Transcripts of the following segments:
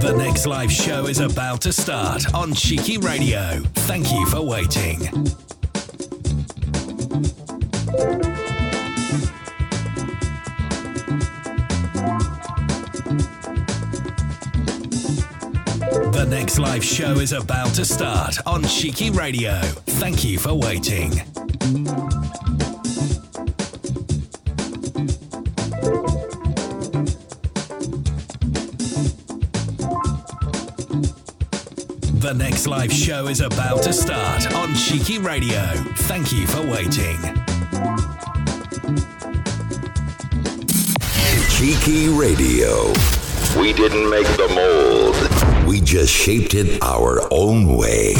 The next live show is about to start on Cheeky Radio. Thank you for waiting. The next live show is about to start on Cheeky Radio. Thank you for waiting. Next live show is about to start on Cheeky Radio. Thank you for waiting. Cheeky Radio. We didn't make the mold. We just shaped it our own way.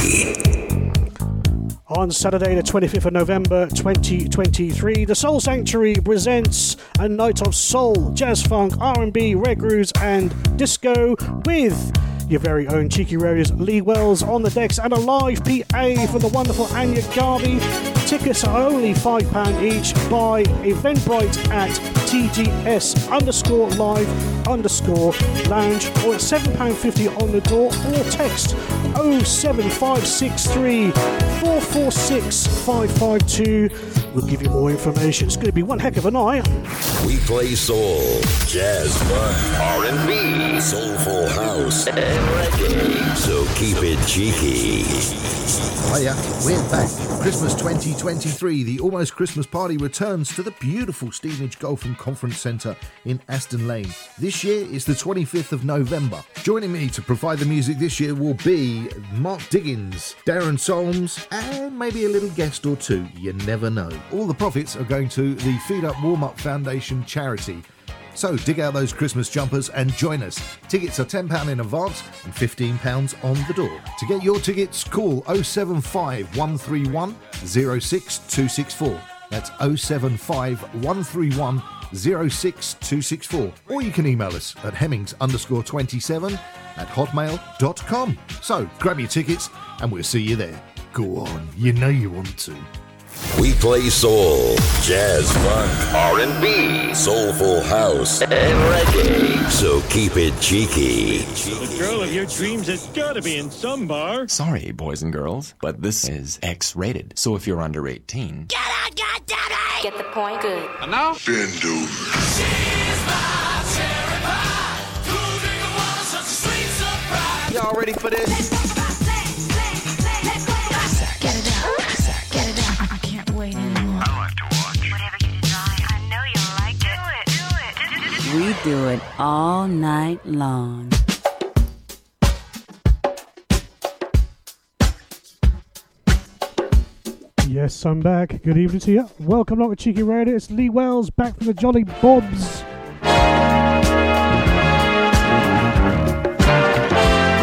On Saturday, the 25th of November 2023, the Soul Sanctuary presents a night of soul, jazz funk, R&B, reggae grooves, and disco with your very own Cheeky Radio's Lee Wells on the decks and a live PA for the wonderful Anya Garvey. Tickets are only £5 each by Eventbrite at TGS underscore live underscore lounge or it's £7.50 on the door or text 07563 446 552. We'll give you more information. It's going to be one heck of a night. We play soul, jazz funk, R&B, soulful house, and reggae. So keep it cheeky. Hiya, we're back. Christmas 2023, the Almost Christmas Party returns to the beautiful Stevenage Golf and Conference Centre in Aston Lane. This year is the 25th of November. Joining me to provide the music this year will be Mark Diggins, Darren Solms, and maybe a little guest or two. You never know. All the profits are going to the Feed Up Warm Up Foundation charity. So dig out those Christmas jumpers and join us. Tickets are £10 in advance and £15 on the door. To get your tickets, call 075 131 06264. That's 075 131 06264. Or you can email us at hemmings underscore 27 at hotmail.com. So grab your tickets and we'll see you there. Go on, you know you want to. We play soul, jazz funk, R&B, soulful house, and reggae. So keep it cheeky. The girl of your dreams has got to be in some bar. Sorry, boys and girls, but this is X rated. So if you're under 18, Get out, goddammit! Get the point? Good. And now? Bend Y'all ready for this? We do it all night long. Yes, I'm back. Good evening to you. Welcome along to Cheeky Radio. It's Lee Wells back from the Jolly Bobs.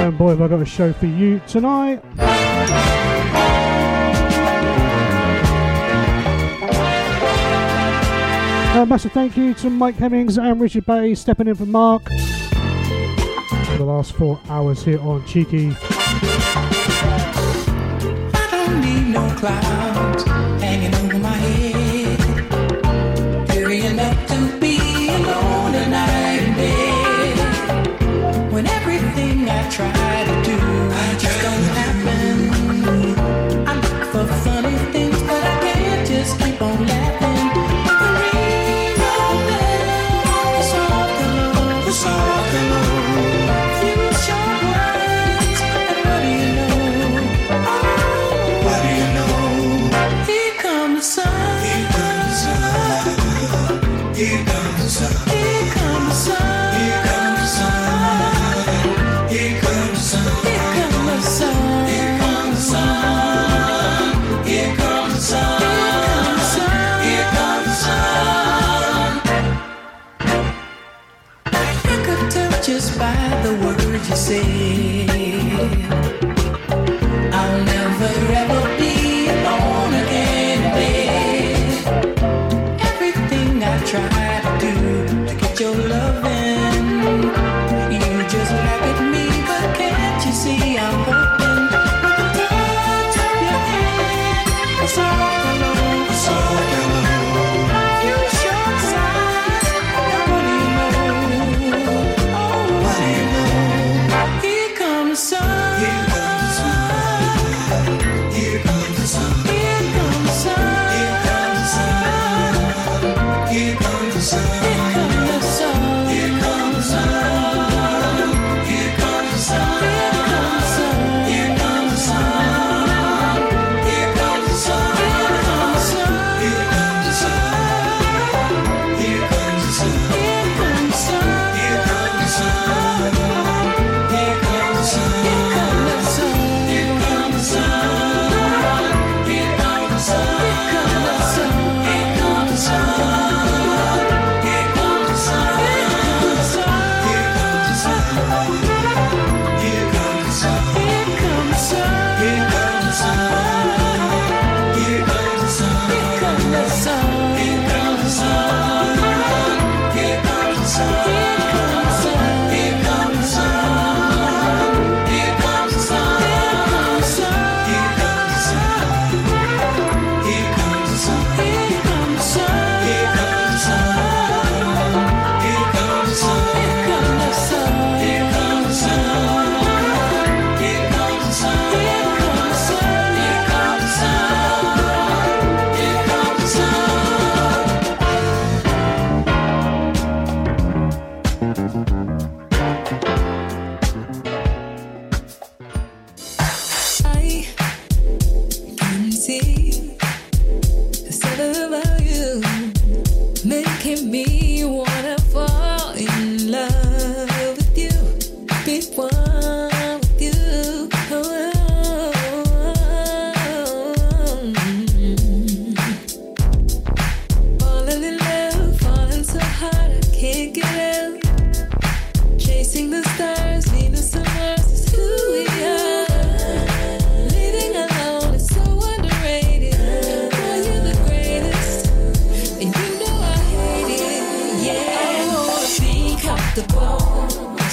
And boy, have I got a show for you tonight. A massive thank you to Mike Hemmings and Richard Bay stepping in for Mark for the last four hours here on Cheeky. I don't need no clouds hanging over my head.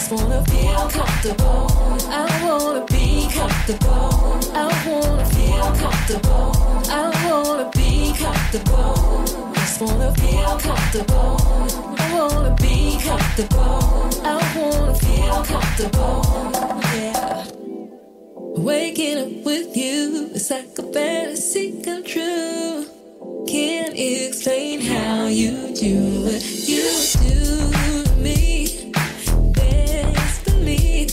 just wanna feel comfortable. I wanna be comfortable. I wanna feel comfortable. I wanna be comfortable. I Just wanna feel comfortable. I wanna be comfortable. I wanna feel comfortable. Yeah. Waking up with you is like a fantasy come true. Can't explain how you do what you do.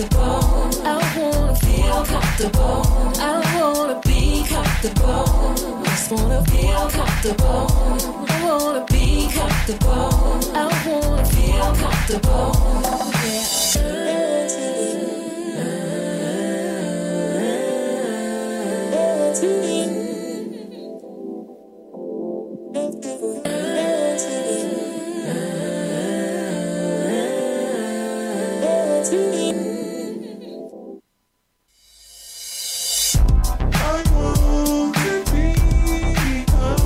comfortable. I wanna feel comfortable. I wanna be comfortable. I just wanna feel comfortable. I wanna be comfortable. I wanna feel comfortable. Yeah.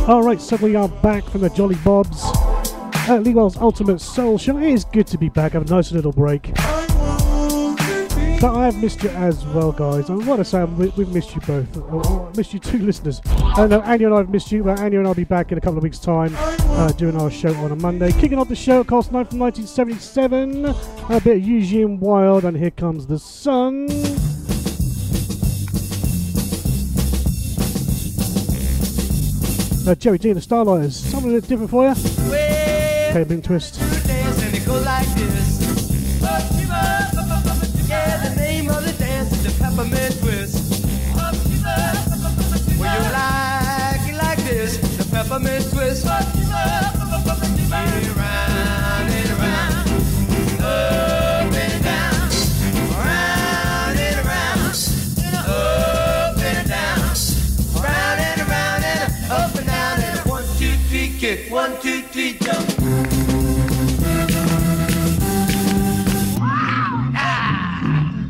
Alright, so we are back from the Jolly Bobs uh, at Lee Wells Ultimate Soul Show. It is good to be back, have a nice little break. But I have missed you as well, guys. I want to say we've missed you both. I missed you two listeners. I know Annie and I have missed you, but Annie and I will be back in a couple of weeks' time uh, doing our show on a Monday. Kicking off the show, of course, 9 from 1977. A bit of Eugene Wilde, and here comes the sun. Uh, Jerry D and the Starliters. Something a bit different for you. Well, Cabling twist. Yeah, the name of the dance is the peppermint One, two, three, jump. Ah.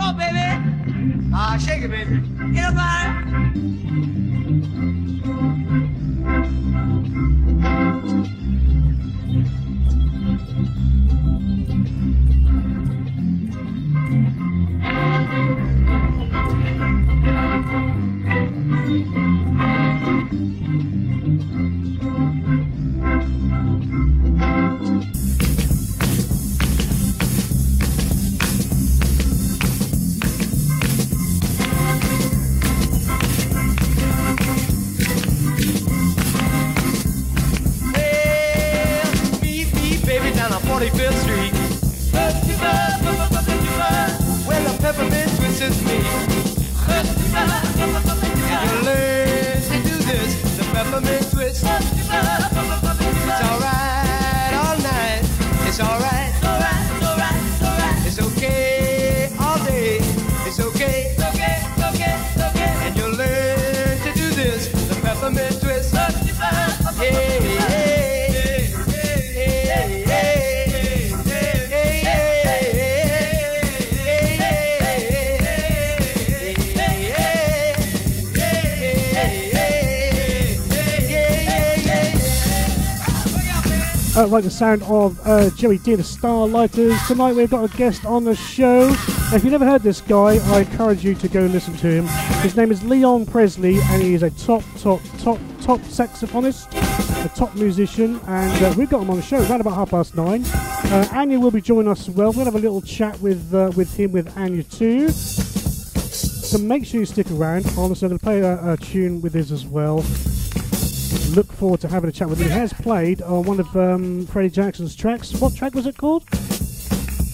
Oh, baby. Ah, shake it, baby. Get up, twist. Uh, like the sound of uh, Joey Dee, the Starliters. Tonight we've got a guest on the show. If you've never heard this guy, I encourage you to go and listen to him. His name is Leon Presley, and he is a top, top, top, top saxophonist, a top musician, and uh, we've got him on the show around about half past nine. Uh, Anya will be joining us as well. We'll have a little chat with uh, with him, with Anya too. So make sure you stick around. Honestly, I'm going to play a, a tune with this as well look forward to having a chat with him. He has played on one of um, Freddie Jackson's tracks. What track was it called?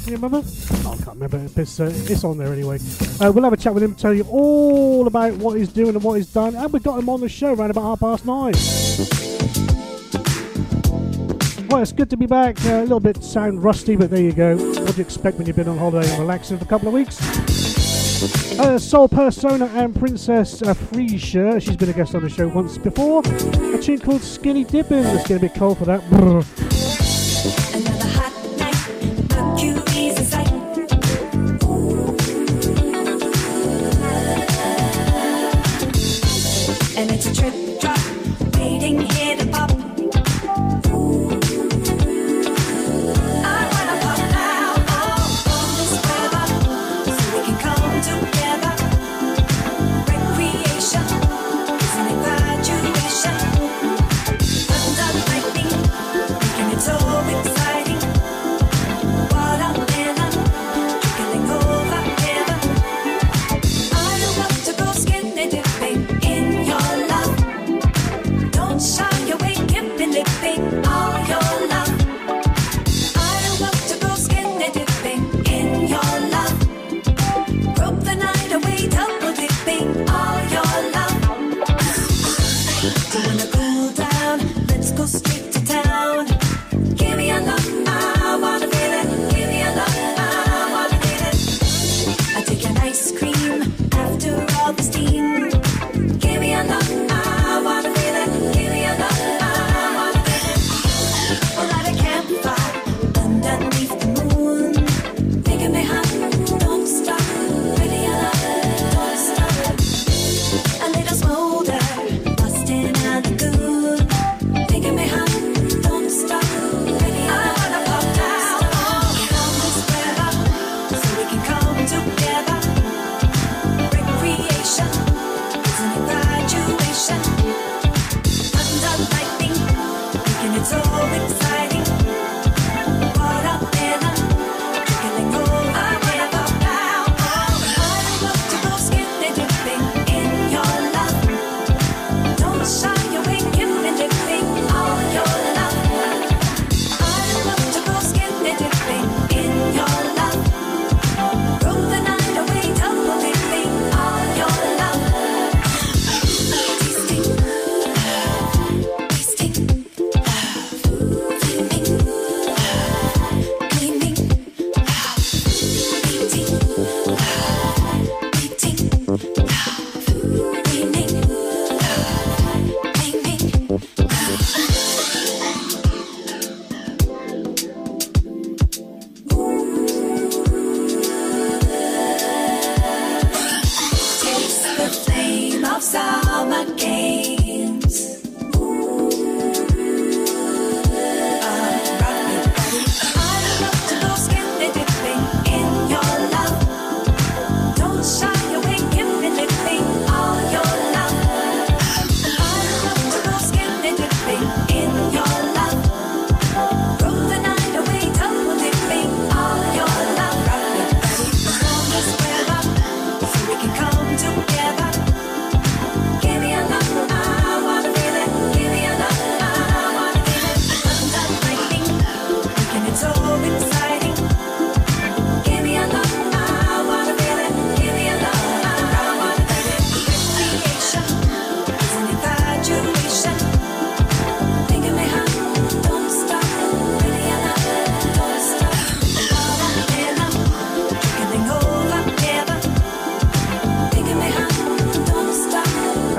You remember? Oh, I can't remember. It's, uh, it's on there anyway. Uh, we'll have a chat with him, tell you all about what he's doing and what he's done, and we've got him on the show around about half past nine. Well, it's good to be back. Uh, a little bit sound rusty, but there you go. What do you expect when you've been on holiday and relaxing for a couple of weeks? Uh, Soul Persona and Princess uh, Freesia. She's been a guest on the show once before. A tune called Skinny Dipping. It's going to be cold for that.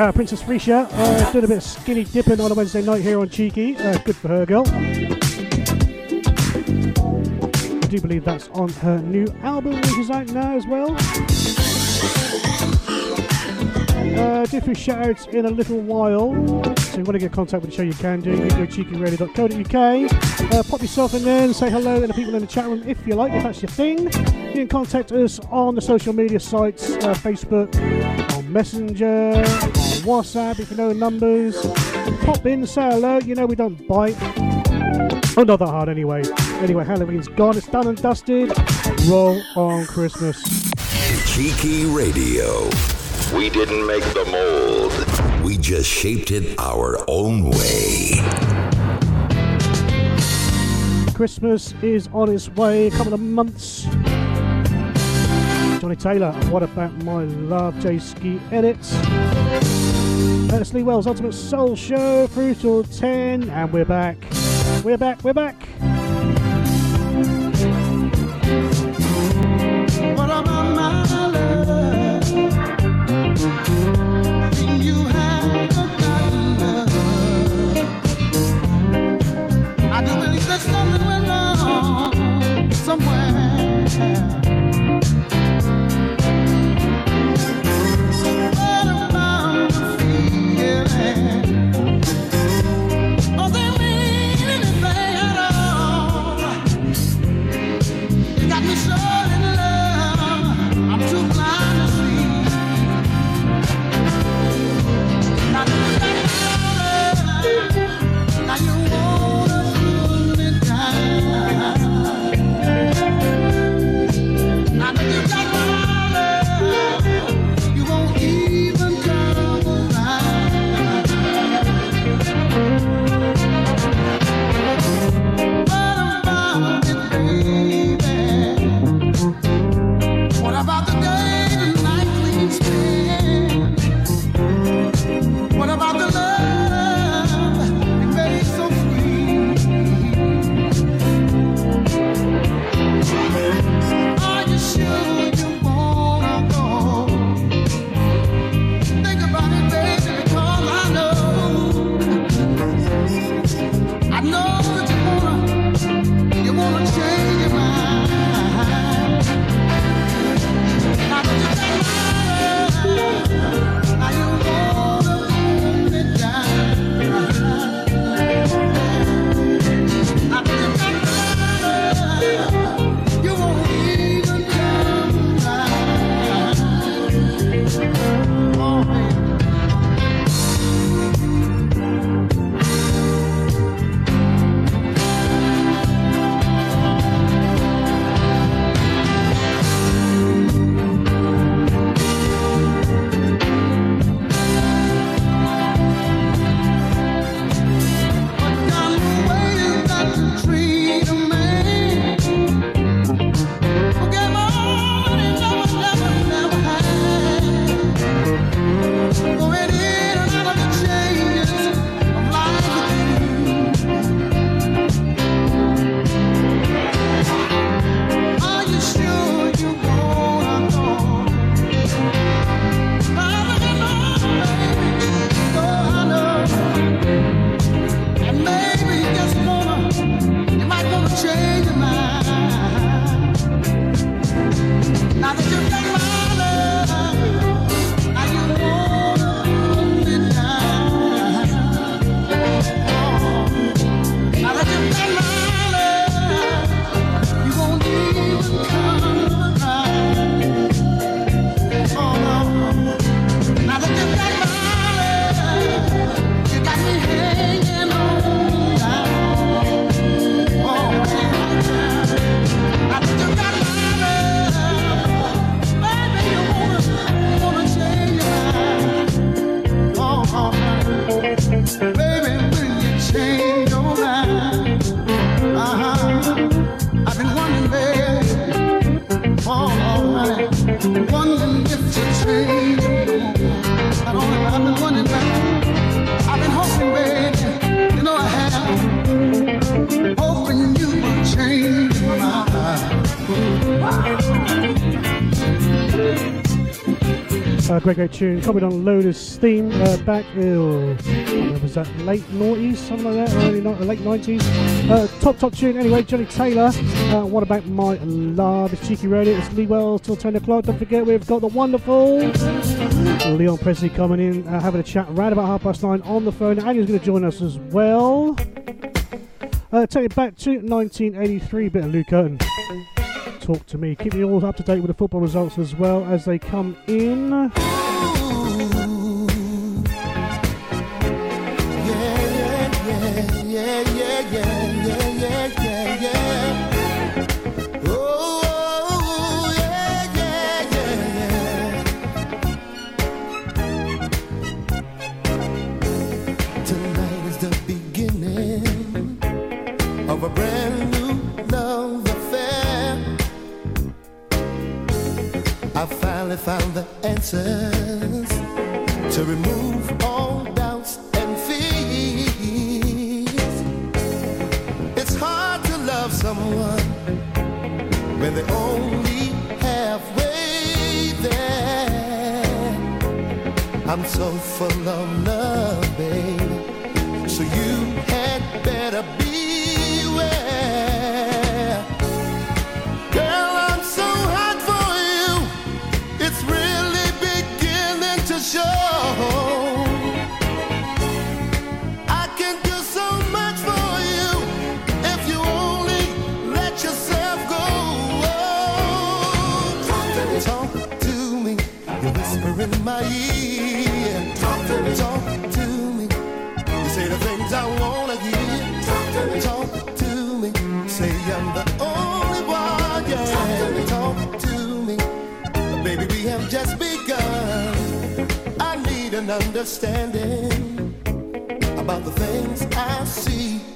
Uh, Princess Freesia uh, doing a bit of skinny dipping on a Wednesday night here on Cheeky. Uh, good for her, girl. I do believe that's on her new album, which is out now as well. Uh, few shout outs in a little while. So if you want to get in contact with the show, you can do. You go cheekyradio.co.uk. Uh, pop yourself in there and say hello to the people in the chat room if you like, if that's your thing. You can contact us on the social media sites uh, Facebook, on Messenger, WhatsApp if you know the numbers. Pop in, say hello. You know we don't bite. Oh, not that hard anyway. Anyway, Halloween's gone. It's done and dusted. Roll on Christmas. Cheeky Radio. We didn't make the mold. We just shaped it our own way. Christmas is on its way. A couple of months. Johnnie Taylor, what about my love? J Ski edits. Lee Wells Ultimate Soul Show through till 10, and we're back. We're back, we're back. Greco tune, copied on Lotus Steam uh, back ill. Was that late 90s, something like that, early the late 90s? Uh, top top tune anyway. Johnnie Taylor. Uh, what about my love? It's Cheeky Road. It's Lee Wells till 10 o'clock. Don't forget we've got the wonderful Leon Presley coming in, uh, having a chat around about half past nine on the phone. Annie's going to join us as well. Uh, take it back to 1983. Bit of Lew Kirton talk to me. Keep me all up to date with the football results as well as they come in of a brand new finally found the answers to remove all doubts and fears. It's hard to love someone when they only halfway there. I'm so full of love, babe. understanding about the things I see.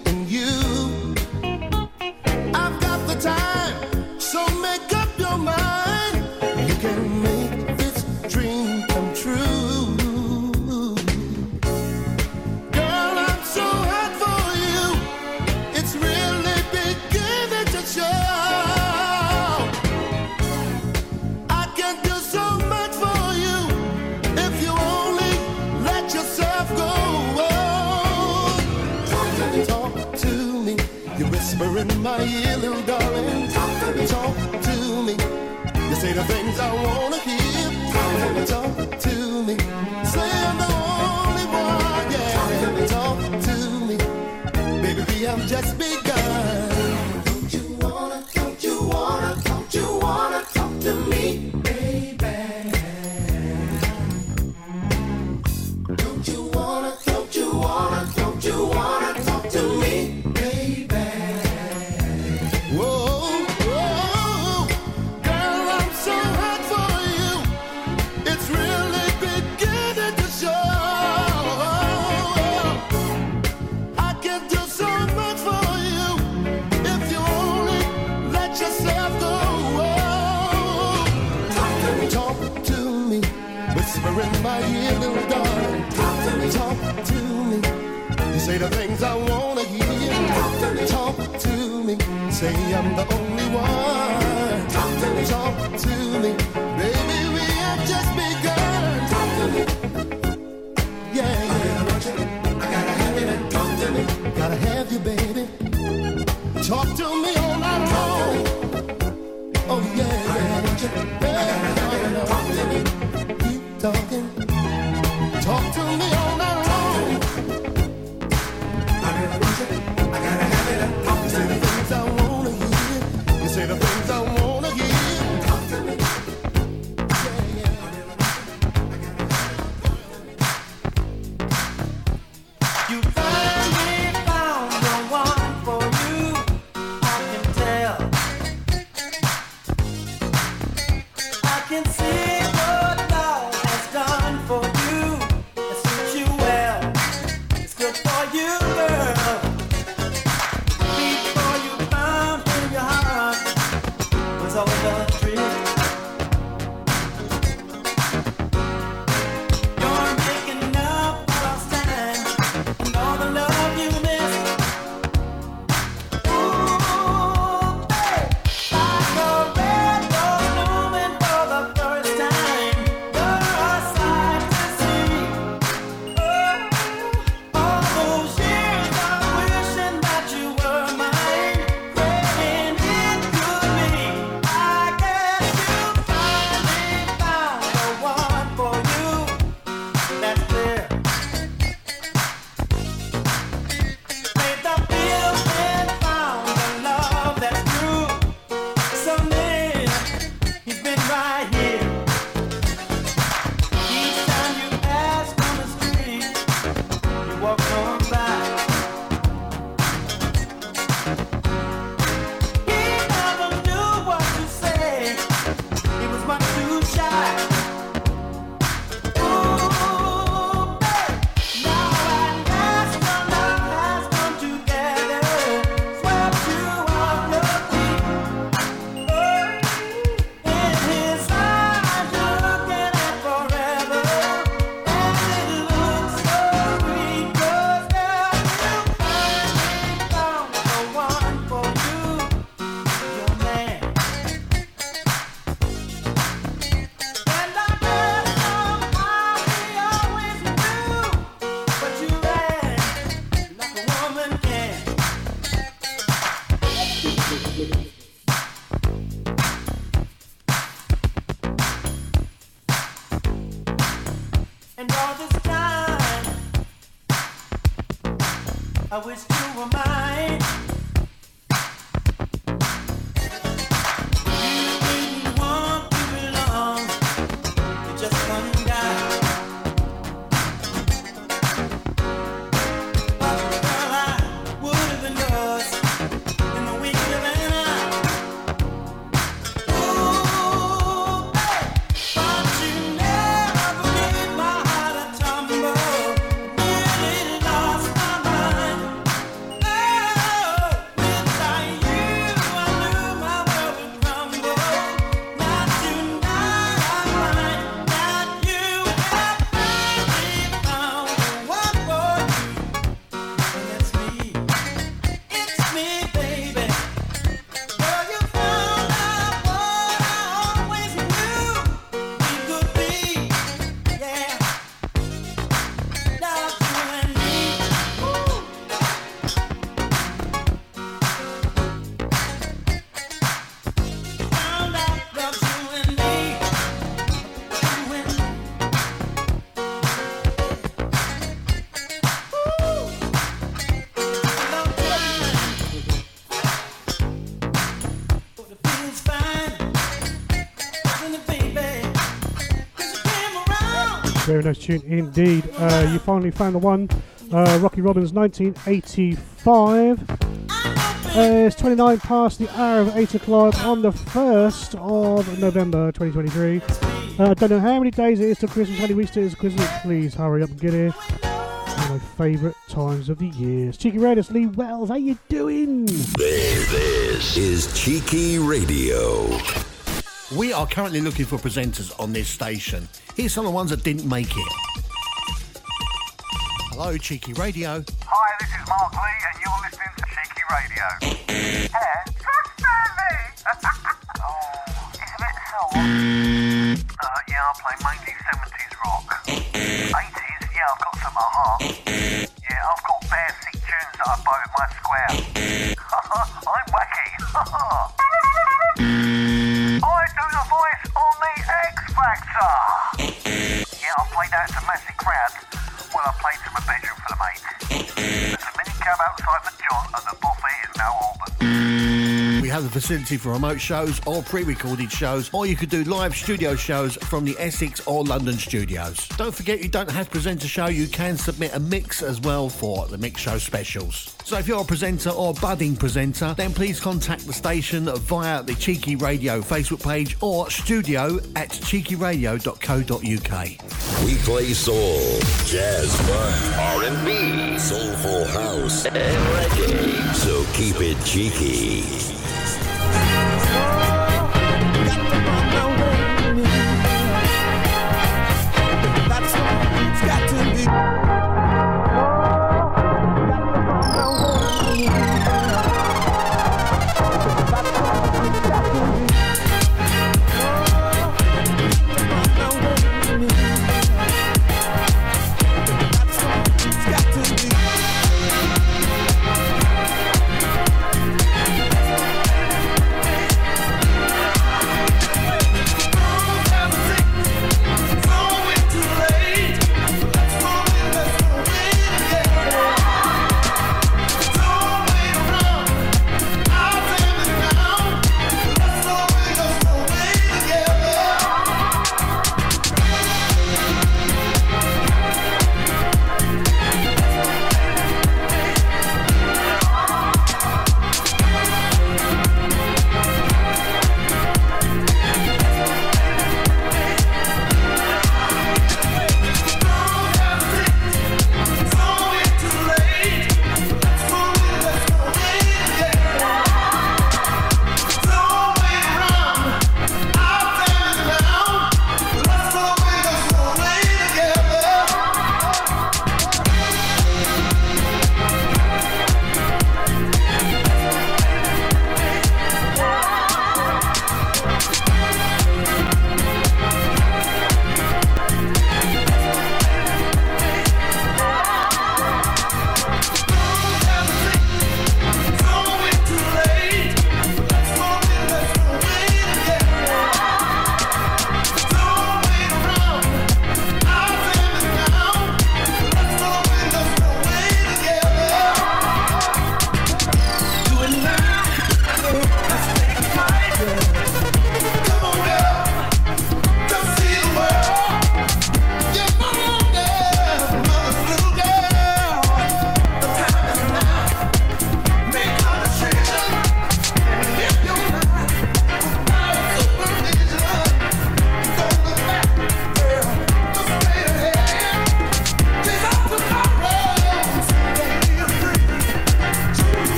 Very nice tune indeed. Uh, you finally found the one. Uh, Rockie Robbins 1985. Uh, it's 29 past the hour of 8 o'clock on the 1st of November 2023. Uh, I don't know how many days it is till Christmas, how many weeks it is Christmas. Please hurry up and get here. My favourite times of the year. Cheeky Radio, Lee Wells, how you doing? This is Cheeky Radio. We are currently looking for presenters on this station. Here's some of the ones that didn't make it. Hello, Cheeky Radio. Hi, this is Mark Lee, and you're listening to Cheeky Radio. Hello. Trust me. oh, it's a bit sore. Uh, yeah, I play mainly 70s rock. 80s, yeah, I've got some aha. Yeah, I've got bare sick tunes that I bow in my square. I'm wacky. Mm. I do the voice on the X Factor. Yeah, I played out to massive crowd. Well, I played to my bedroom for the mate. There's a minicab outside for John, and the buffet is now open. Mm. We have the facility for remote shows or pre-recorded shows, or you could do live studio shows from the Essex or London studios. Don't forget you don't have to present a show, you can submit a mix as well for the mix show specials. So if you're a presenter or budding presenter, then please contact the station via the Cheeky Radio Facebook page or studio at cheekyradio.co.uk. We play soul, jazz, R&B, soulful house, and reggae. So keep it cheeky.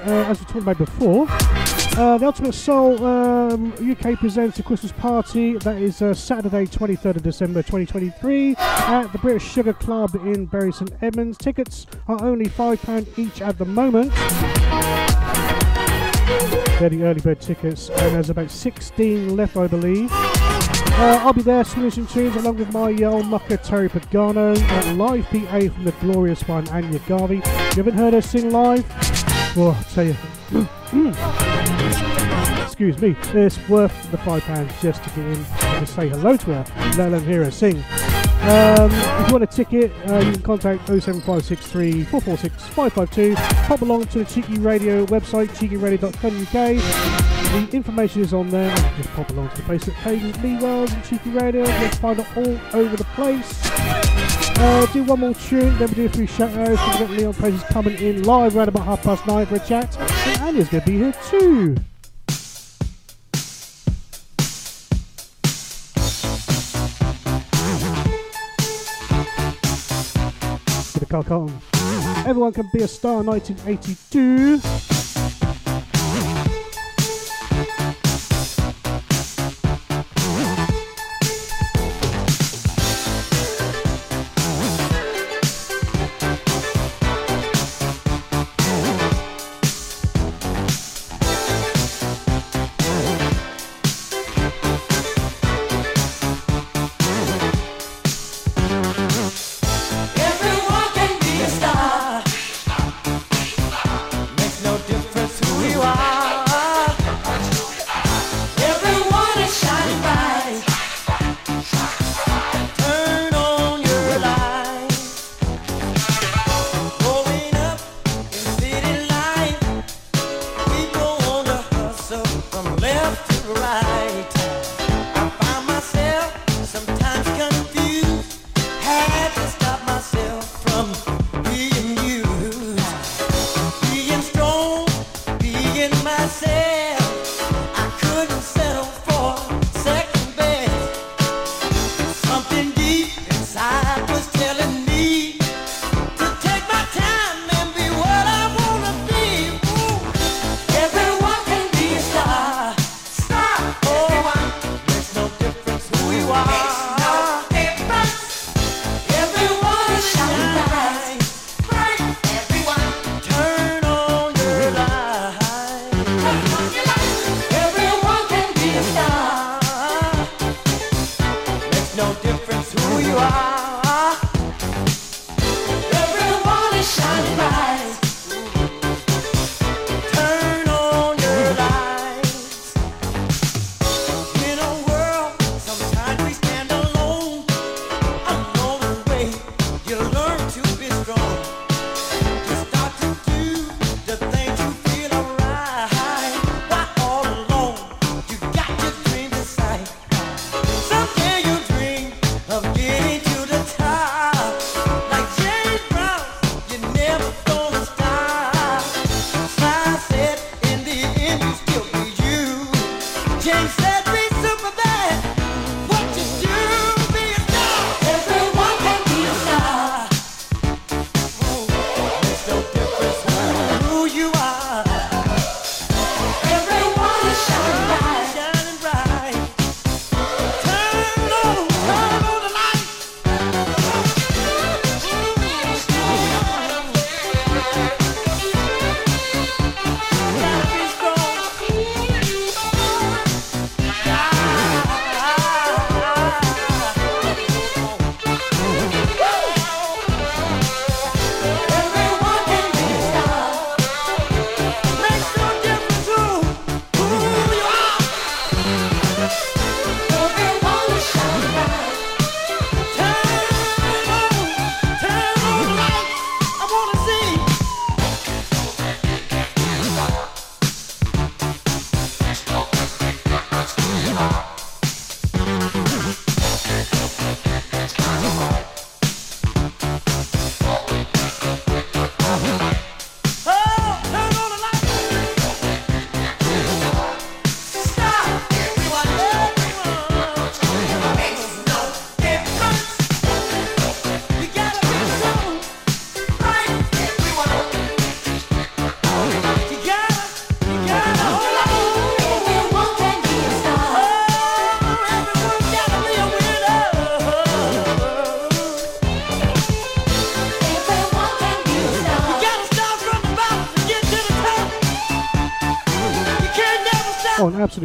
Uh, as we talked about before, uh, the Ultimate Soul um, UK presents a Christmas party. That is uh, Saturday, 23rd of December 2023, at the British Sugar Club in Bury St Edmunds. Tickets are only £5 each at the moment. They're the early bird tickets, and there's about 16 left, I believe. Uh, I'll be there swinging some tunes along with my uh, old mucker Terry Pagano, live PA from the glorious one Anya Garvey. You haven't heard her sing live? Well, I'll tell you. Excuse me, it's worth the £5 just to get in and say hello to her, let alone hear her sing. Um, if you want a ticket, uh, you can contact 07563 446 552. Pop along to the Cheeky Radio website, cheekyradio.co.uk. The information is on there. Just pop along to the Facebook pages, Lee Wells and Cheeky Radio. You'll find it all over the place. Uh, do one more tune, then we do a few shout outs. We've got Leon Presley coming in live around about half past nine for a chat. And Anya's going to be here too. With the Carcon. Everyone can be a star 1982.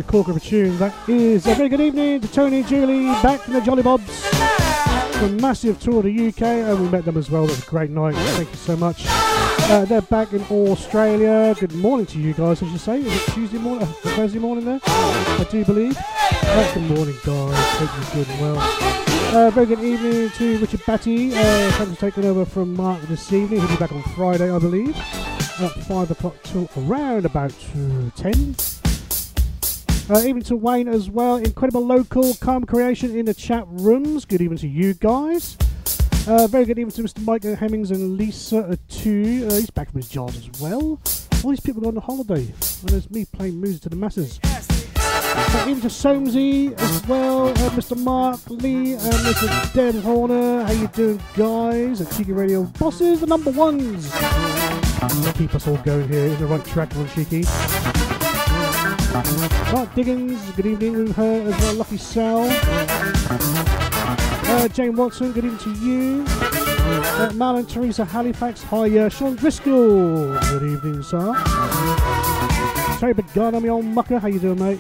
An corker of a tune. That is a very good evening to Tony Julie back from the Jolly Bobs. A massive tour of the UK, and we met them as well. It was a great night. Thank you so much. Uh, they're back in Australia. Good morning to you guys, as you say. Is it Tuesday morning? Uh, Thursday morning there? I do believe. Uh, good morning, guys. Hope you're good and well. Uh, very good evening to Richard Batty. Uh, thanks for taking over from Mark this evening. He'll be back on Friday, I believe. At 5 o'clock till around about uh, 10. Uh, evening to Wayne as well. Incredible local calm creation in the chat rooms. Good evening to you guys. Uh, very good evening to Mr. Mike Hemmings and Lisa uh, too. Uh, he's back from his jobs as well. All these people are on the holiday. And there's me playing music to the masses. Uh, even to Somesy as well, uh, Mr. Mark Lee and Mr. Dan Horner. How you doing, guys? At Cheeky Radio Bosses, the number ones. Keep us all going here in the right track on Cheeky. Mark Diggins, good evening with her as well. Lucky Sal. Uh, Jane Watson, good evening to you. Uh, Mal and Teresa Halifax, hi. Uh, Sean Driscoll, good evening, sir. Terry I'm your old mucker. How you doing, mate?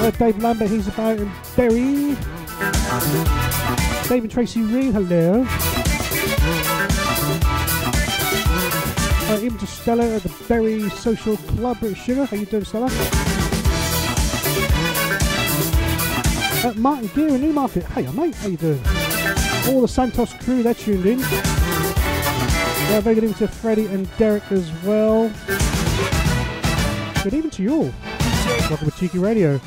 Uh, Dave Lambert, he's about in Bury. David Tracy Ring, hello. Uh, even to Stella at the Bury Social Club, Sugar. How you doing, Stella? Uh, Martin Gear in Newmarket. Hey, mate, how you doing? All the Santos crew, they're tuned in. Uh, very good evening to Freddie and Derek as well. Good evening to you all. Welcome to Cheeky Radio.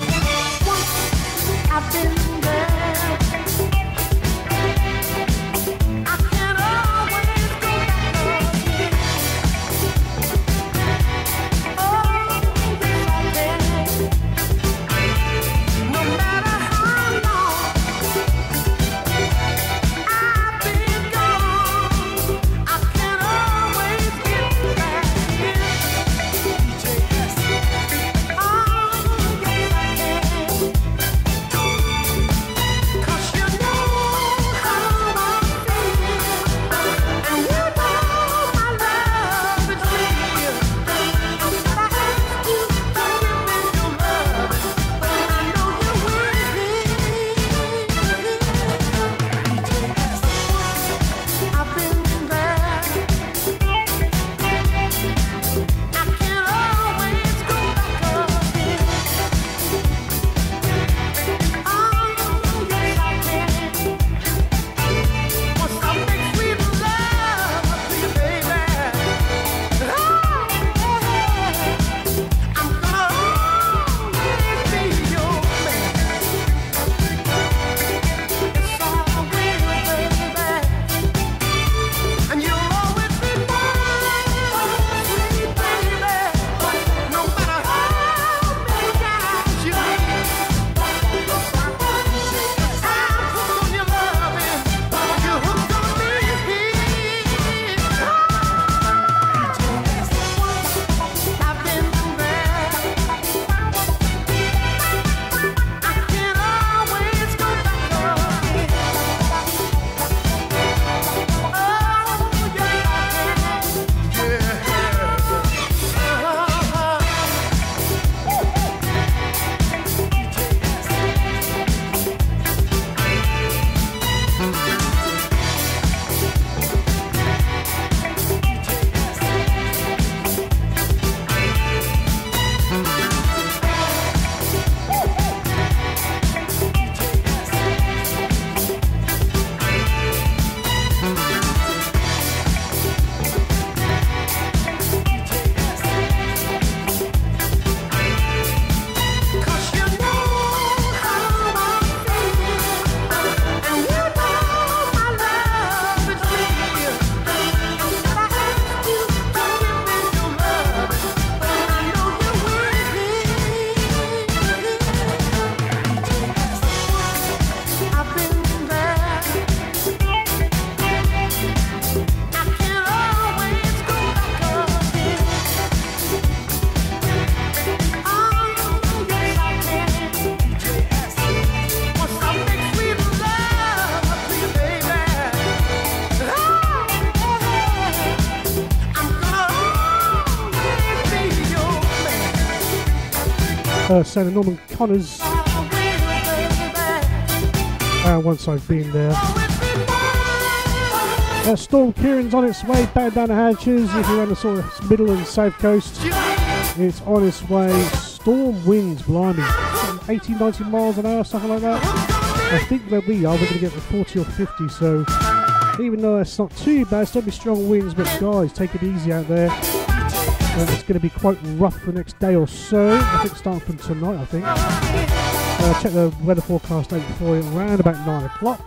Uh, Senator Norman Connors. Uh, once I've been there. Uh, Storm Ciarán's on its way back down the hatches. If you're on the sort of middle and south coast, it's on its way. Storm winds, blimey, 80, 90 miles an hour, something like that. I think where we are, we're going to get to 40 or 50. So even though it's not too bad, still be strong winds. But guys, take it easy out there. It's going to be quite rough for the next day or so. I think starting from tonight. I think. Uh, check the weather forecast date for it around about nine o'clock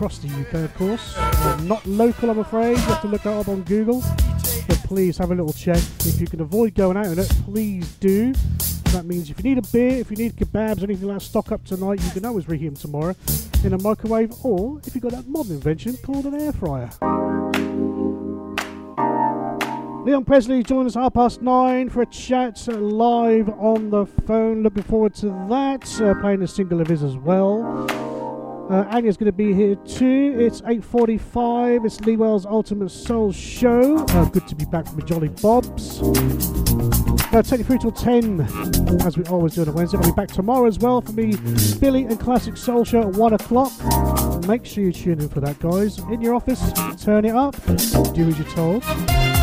across the UK, of course. Uh, not local, I'm afraid. You have to look that up on Google. But please have a little check. If you can avoid going out in it, please do. That means if you need a beer, if you need kebabs, anything like that, stock up tonight. You can always reheat them tomorrow in a microwave, or if you've got that modern invention called an air fryer. Leon Presley joined us half past nine for a chat live on the phone. Looking forward to that. Uh, playing a single of his as well. Uh, Anya's going to be here too. It's 8.45. It's Lee Wells' Ultimate Soul Show. Uh, good to be back from the Jolly Bobs. Uh, take you through till 10, as we always do on a Wednesday. I'll be back tomorrow as well for me, Billy and Classic Soul Show at 1 o'clock. Make sure you tune in for that, guys. In your office, turn it up. Do as you're told.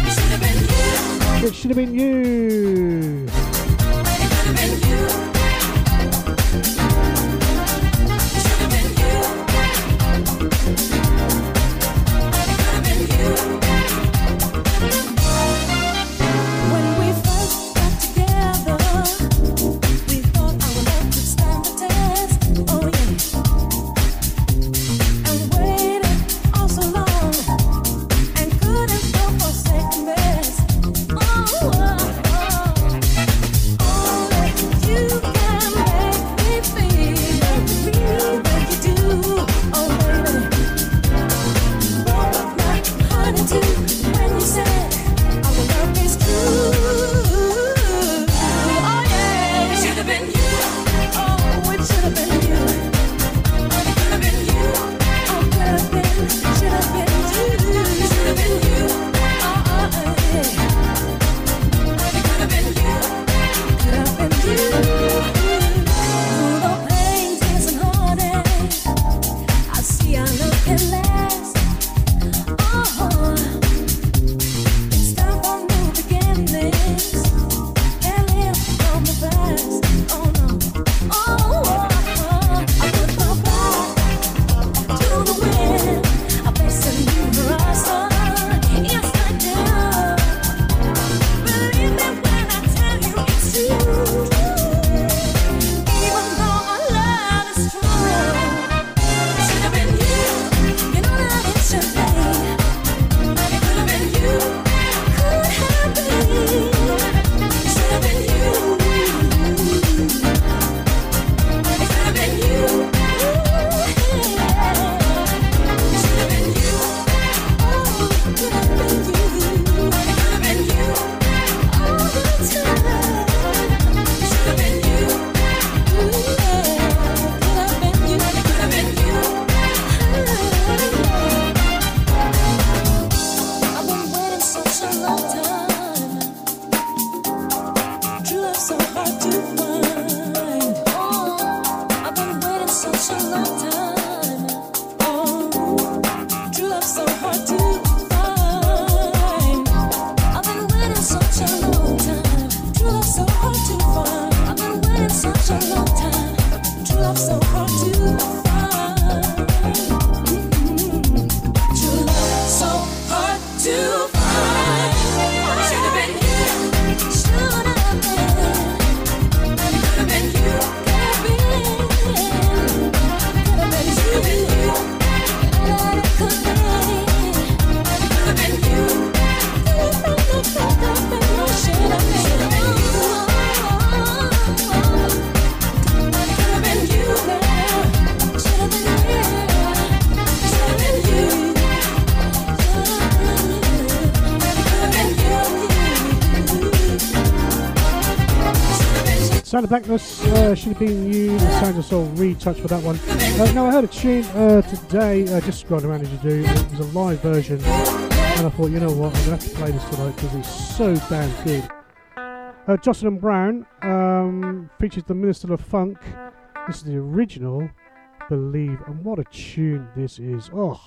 It should have been you. Of Blackness uh, should have been you. The Sound of Soul retouch for that one. Uh, no, I heard a tune uh, today, uh, just scrolling around as you do. It was a live version, and I thought, you know what, I'm gonna have to play this tonight because it's so damn good. Uh, Jocelyn Brown um, features the Minister of Funk. This is the original Believe, and what a tune this is. Oh.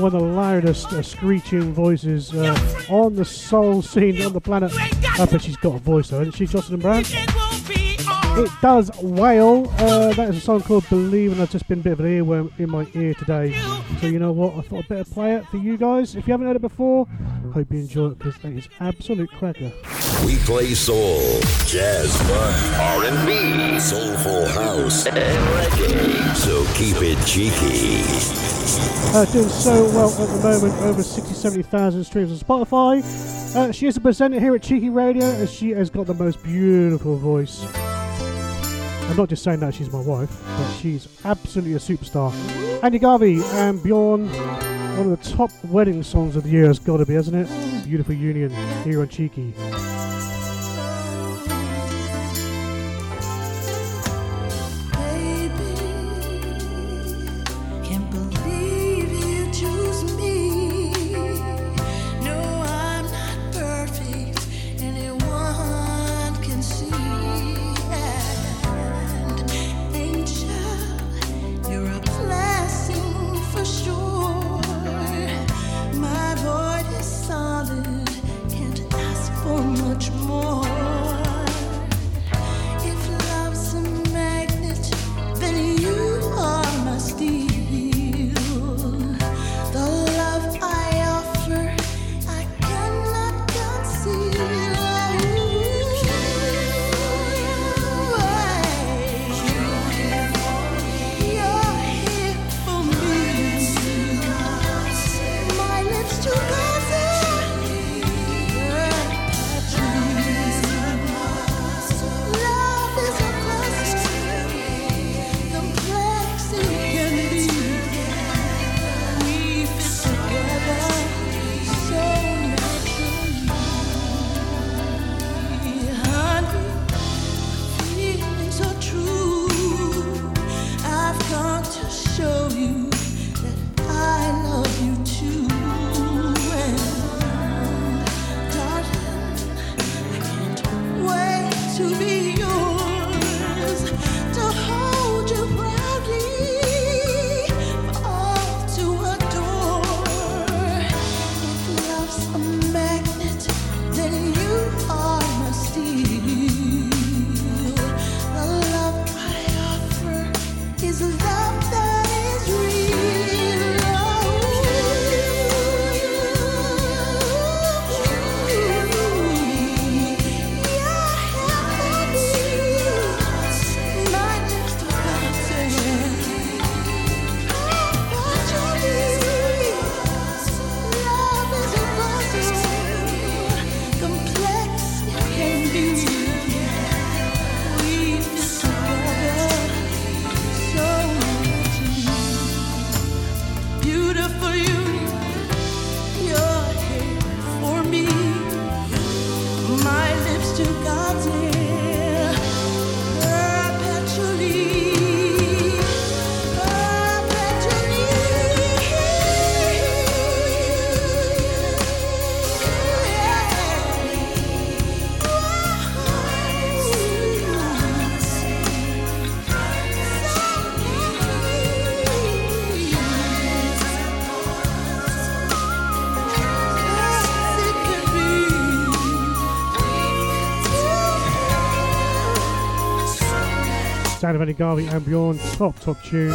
Probably one of the loudest uh, screeching voices uh, on the soul scene on the planet. I bet she's got a voice though, hasn't she, Jocelyn Brown? It does wail. Uh, that is a song called Believe, and I've just been a bit of an earworm in my ear today. So you know what? I thought I'd better play it for you guys. If you haven't heard it before, hope you enjoy it because that is absolute cracker. We play soul, jazz, funk, R&B, soulful house, and reggae. So keep it cheeky. Uh, doing so well at the moment, over 60, 70,000 streams on Spotify. Uh, she is a presenter here at Cheeky Radio, and she has got the most beautiful voice. I'm not just saying that she's my wife, but she's absolutely a superstar. Anya Garvey and Bjorn, one of the top wedding songs of the year has got to be, hasn't it? Beautiful Union here on Cheeky. Of Anya Garvey and Bjorn, top, top tune.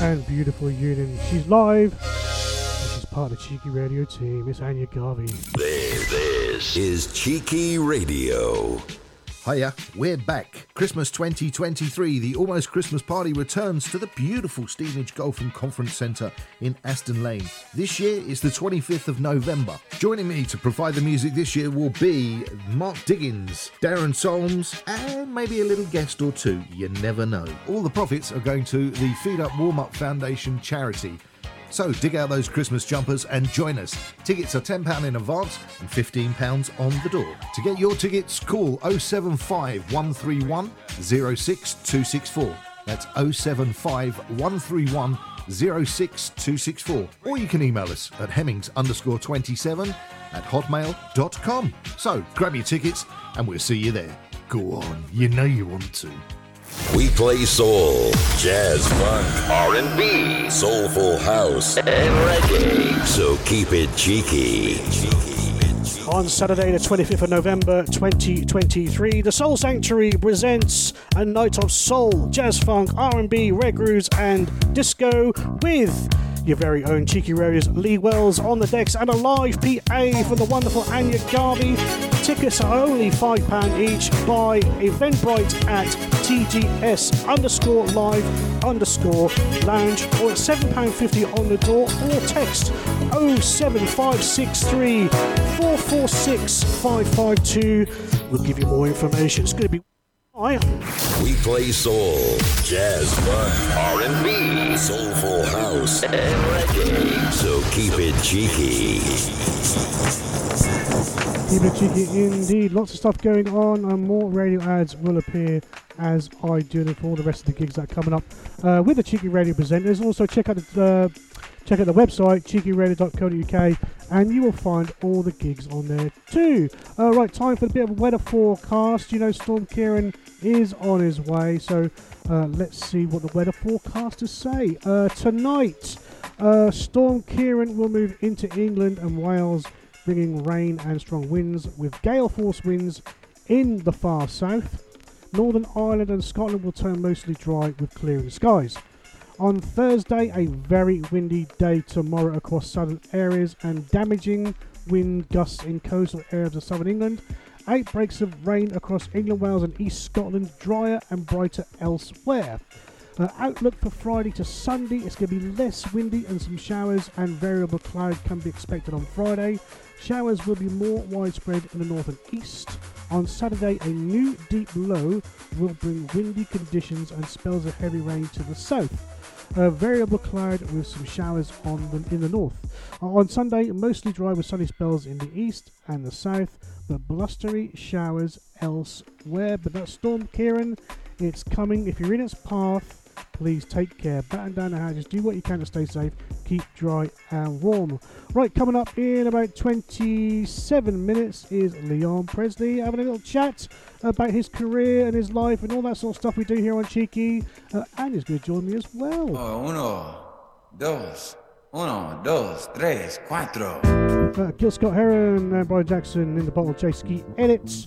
And beautiful union. She's live. And she's part of the Cheeky Radio team. It's Anya Garvey. This, this is Cheeky Radio. Hiya, we're back. Christmas 2023, the Almost Christmas Party returns to the beautiful Stevenage Golf and Conference Centre in Aston Lane. This year is the 25th of November. Joining me to provide the music this year will be Mark Diggins, Darren Solms, and maybe a little guest or two. You never know. All the profits are going to the Feed Up Warm Up Foundation charity. So dig out those Christmas jumpers and join us. Tickets are £10 in advance and £15 on the door. To get your tickets, call 075 131 06264. That's 075 131 06264. Or you can email us at hemmings underscore 27 at hotmail.com. So grab your tickets and we'll see you there. Go on, you know you want to. We play soul, jazz, funk, R&B, soulful house, and reggae. So keep it cheeky. On Saturday, the 25th of November 2023, the Soul Sanctuary presents a night of soul, jazz funk, R&B, reggae, and disco with your very own Cheeky Radio's Lee Wells on the decks and a live PA for the wonderful Anya Garvey. Tickets are only £5 each by Eventbrite at TGS underscore live underscore lounge or at £7.50 on the door or text 07563 446 552. We'll give you more information. It's going to be. We play soul, jazz, funk, R&B, soulful house, and reggae. So keep it cheeky. Keep it cheeky indeed. Lots of stuff going on, and more radio ads will appear as I do them for all the rest of the gigs that are coming up uh, with the Cheeky Radio presenters. Also, check out the uh, check out the website cheekyradio.co.uk, and you will find all the gigs on there too. Uh, right, time for a bit of weather forecast. You know, Storm Ciarán is on his way, so uh, let's see what the weather forecasters say. Uh, tonight, uh, Storm Ciarán will move into England and Wales bringing rain and strong winds with gale force winds in the far south. Northern Ireland and Scotland will turn mostly dry with clearing skies. On Thursday, a very windy day tomorrow across southern areas and damaging wind gusts in coastal areas of southern England. Outbreaks of rain across England, Wales, and East Scotland, drier and brighter elsewhere. Uh, outlook for Friday to Sunday, it's going to be less windy and some showers and variable cloud can be expected on Friday. Showers will be more widespread in the north and east. On Saturday, a new deep low will bring windy conditions and spells of heavy rain to the south. A variable cloud with some showers on the, in the north. Uh, on Sunday, mostly dry with sunny spells in the east and the south, but blustery showers elsewhere. But that storm, Ciarán, it's coming. If you're in its path, please take care. Batten down the hatches, do what you can to stay safe, keep dry and warm. Right, coming up in about 27 minutes is Leon Presley having a little chat about his career and his life and all that sort of stuff we do here on Cheeky. Uh, and he's going to join me as well. Oh, uno, dos, uno, dos, tres, cuatro. Uh, Gil Scott Heron and Brian Jackson in the bottle, J Ski Edits.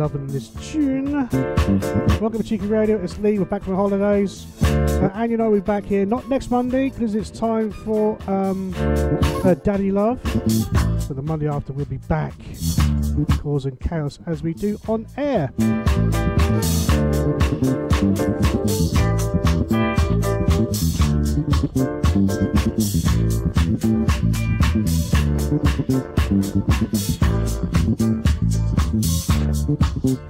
Loving this tune. Welcome to Cheeky Radio. It's Lee. We're back from holidays. Uh, and you know, we're back here not next Monday because it's time for um, uh, Daddy Love. But the Monday after, we'll be back causing chaos as we do on air. You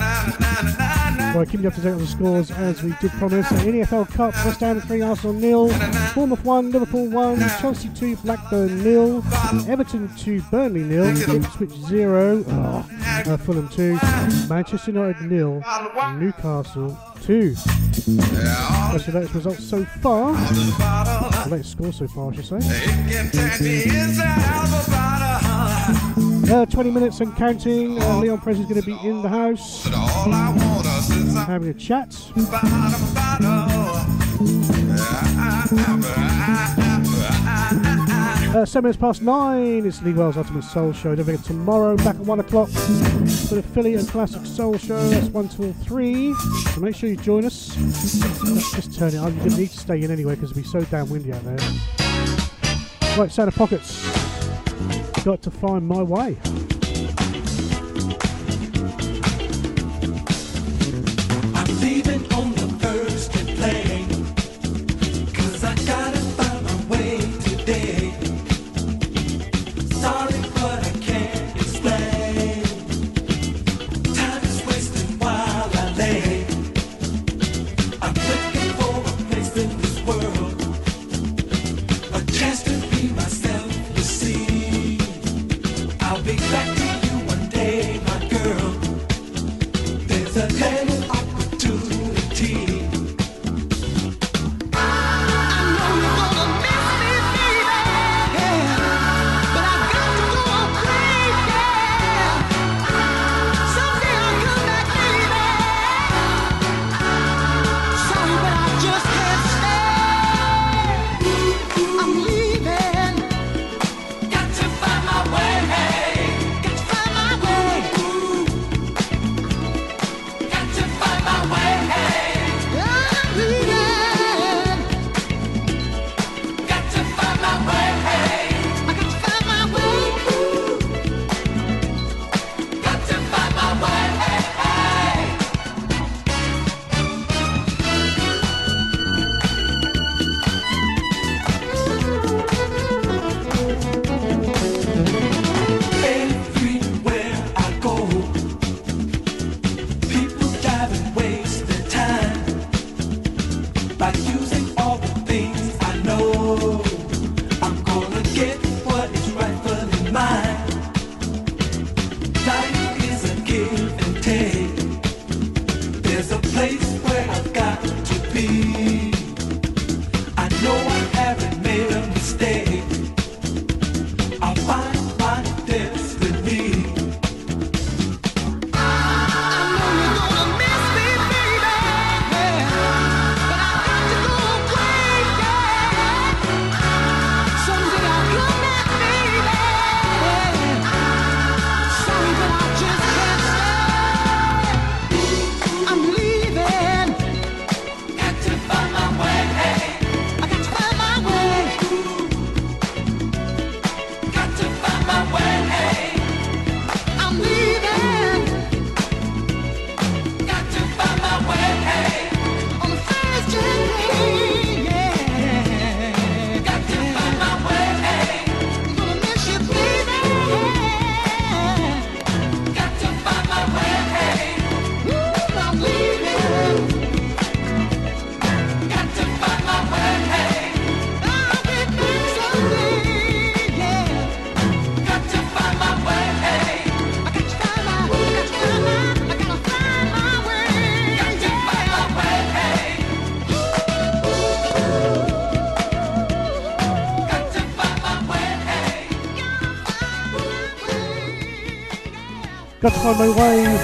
Right, you up to date on the scores as we did promise. The FL Cup, West Ham 3, Arsenal nil, Bournemouth 1, Liverpool 1, Chelsea 2, Blackburn nil, Everton 2, Burnley nil, Ipswich 0, oh, uh, Fulham 2, Manchester United nil, Newcastle 2. That's the latest results so far. The latest score so far, I should say. Uh, 20 minutes and counting. Uh, Leon Prez is going to be in the house having a chat. Uh, seven minutes past nine. It's Lee Wells Ultimate Soul Show. Don't forget tomorrow back at one o'clock for the Philly and Classic Soul Show. That's one till three. So make sure you join us. Let's just turn it on. You need to stay in anyway because it'll be so damn windy out there. Right, Santa Pockets. Got to find my way. Got to find my way.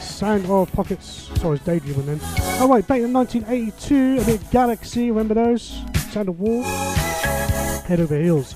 Sound of pockets. Sorry, it's daydreaming then. Oh wait, back in 1982, a bit Galaxy. Remember those? Sound of War. Head over heels.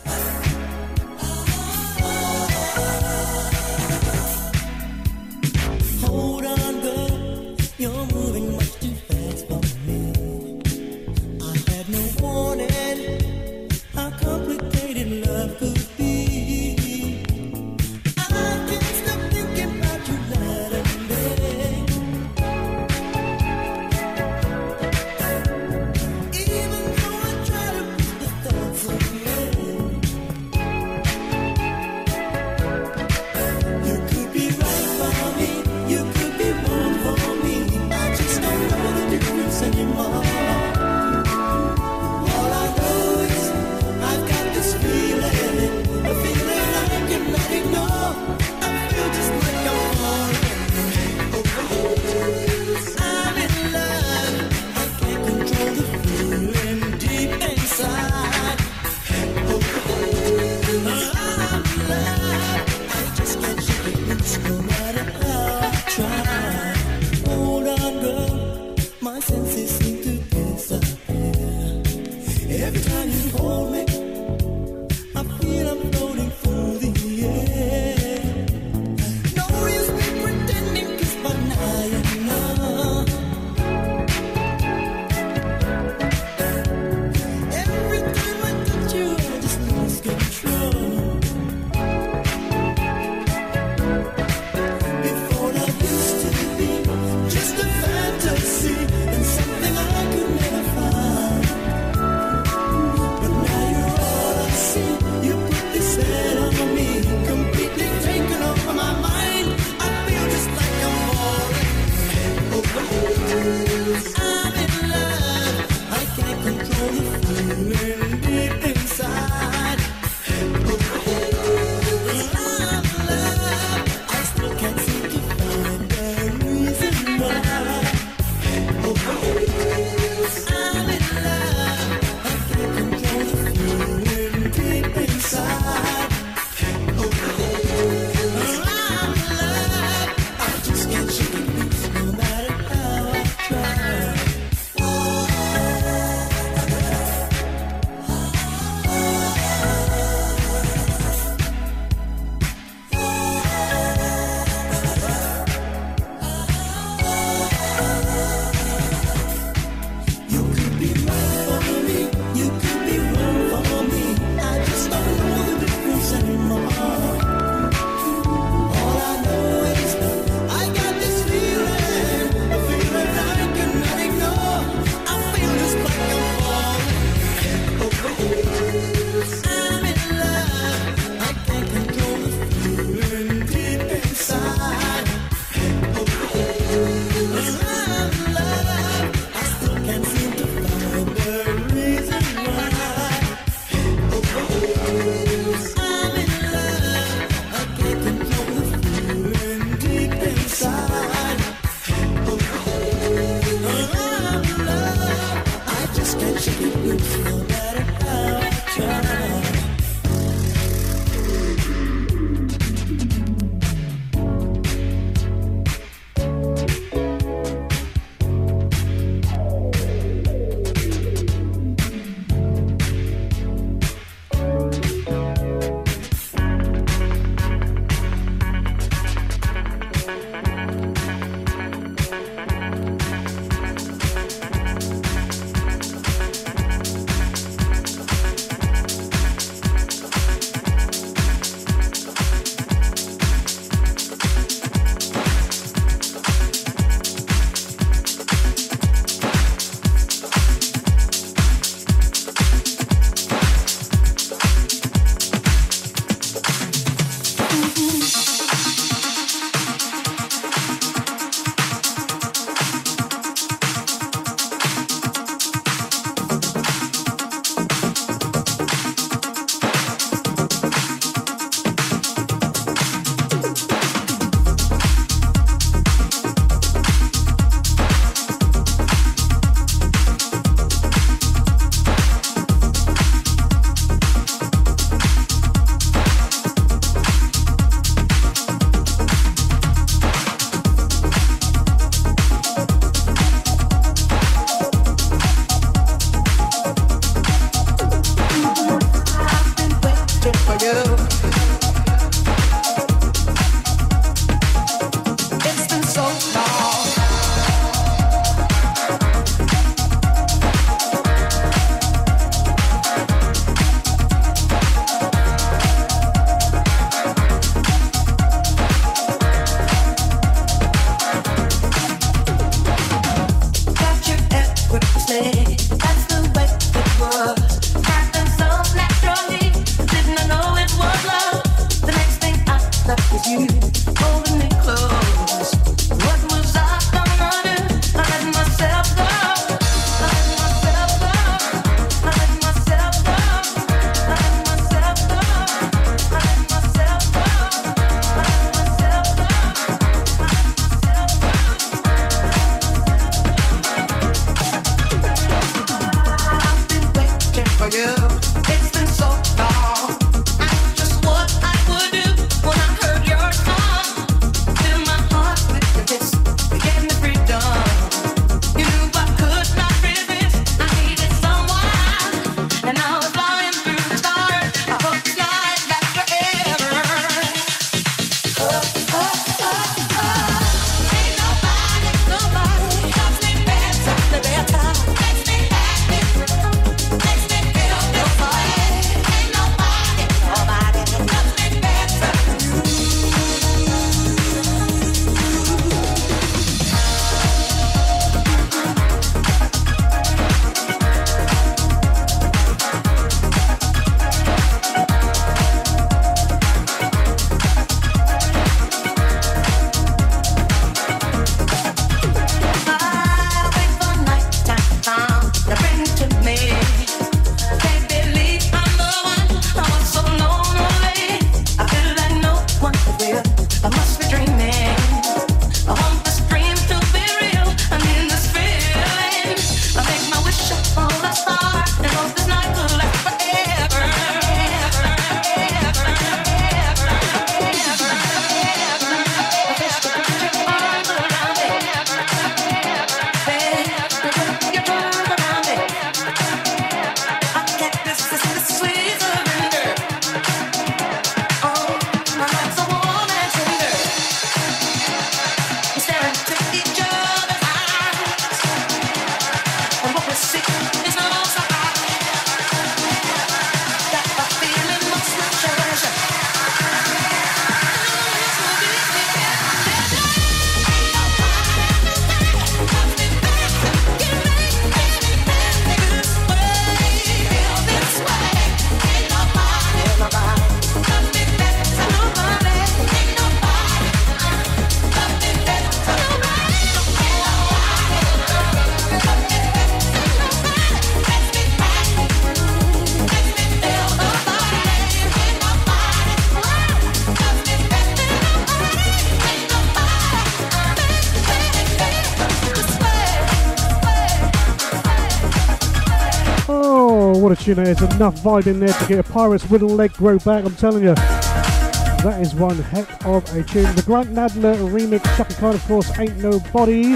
What know, There's enough vibe in there to get a pirate's wooden leg grow back, I'm telling you. That is one heck of a tune. The Grant Nadler remix, Chaka Khan, of course, Ain't Nobody.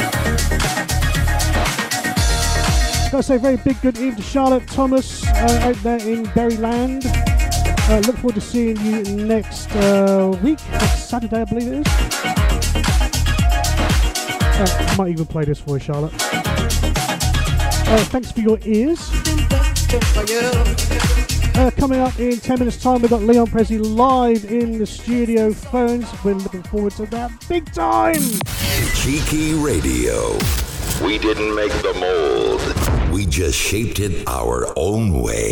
Gotta say, very big good evening to Charlotte Thomas uh, out there in Berryland. Uh, look forward to seeing you next uh, week, next Saturday, I believe it is. Uh, might even play this for you, Charlotte. Uh, thanks for your ears. Uh, coming up in 10 minutes' time, we've got Leon Presley live in the studio phones. We're looking forward to that big time. Cheeky Radio. We didn't make the mold. We just shaped it our own way.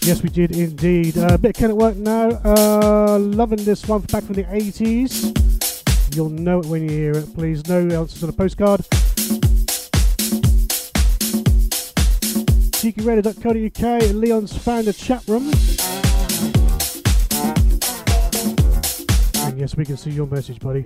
Yes, we did indeed. A uh, bit of Ken at work now. Uh, loving this one back from the 80s. You'll know it when you hear it. Please, no answers on a postcard. cheekyradio.co.uk. Leon's found a chat room. And yes, we can see your message, buddy.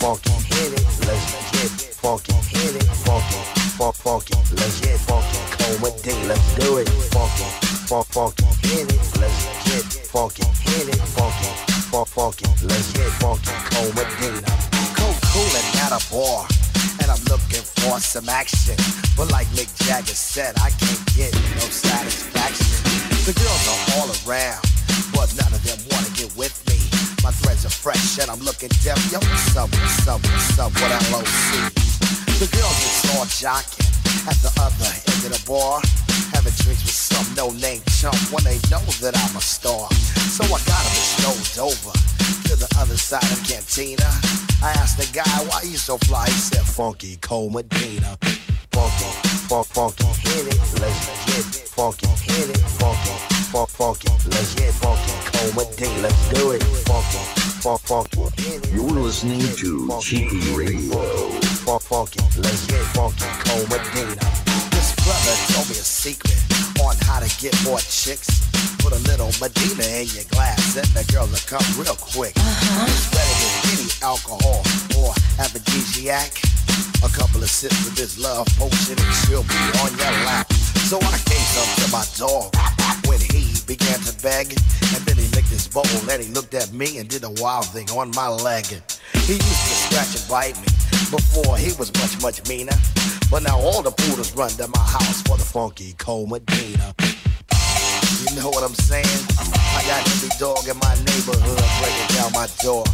funky. Funky Cold Medina. Funky, funk, funky, hit it, let's get it. Funky, hit it, funky, funk, funky, let's get funky. Cold Medina, let's do it. Funky, funk, funky. You're listening to Cheeky Radio. Funk, funky, let's get funky. Cold Medina. On my leg. He used to scratch and bite me before he was much, much meaner. But now all the poodles run to my house for the funky cold Medina. You know what I'm saying? I got every dog in my neighborhood breaking down my door.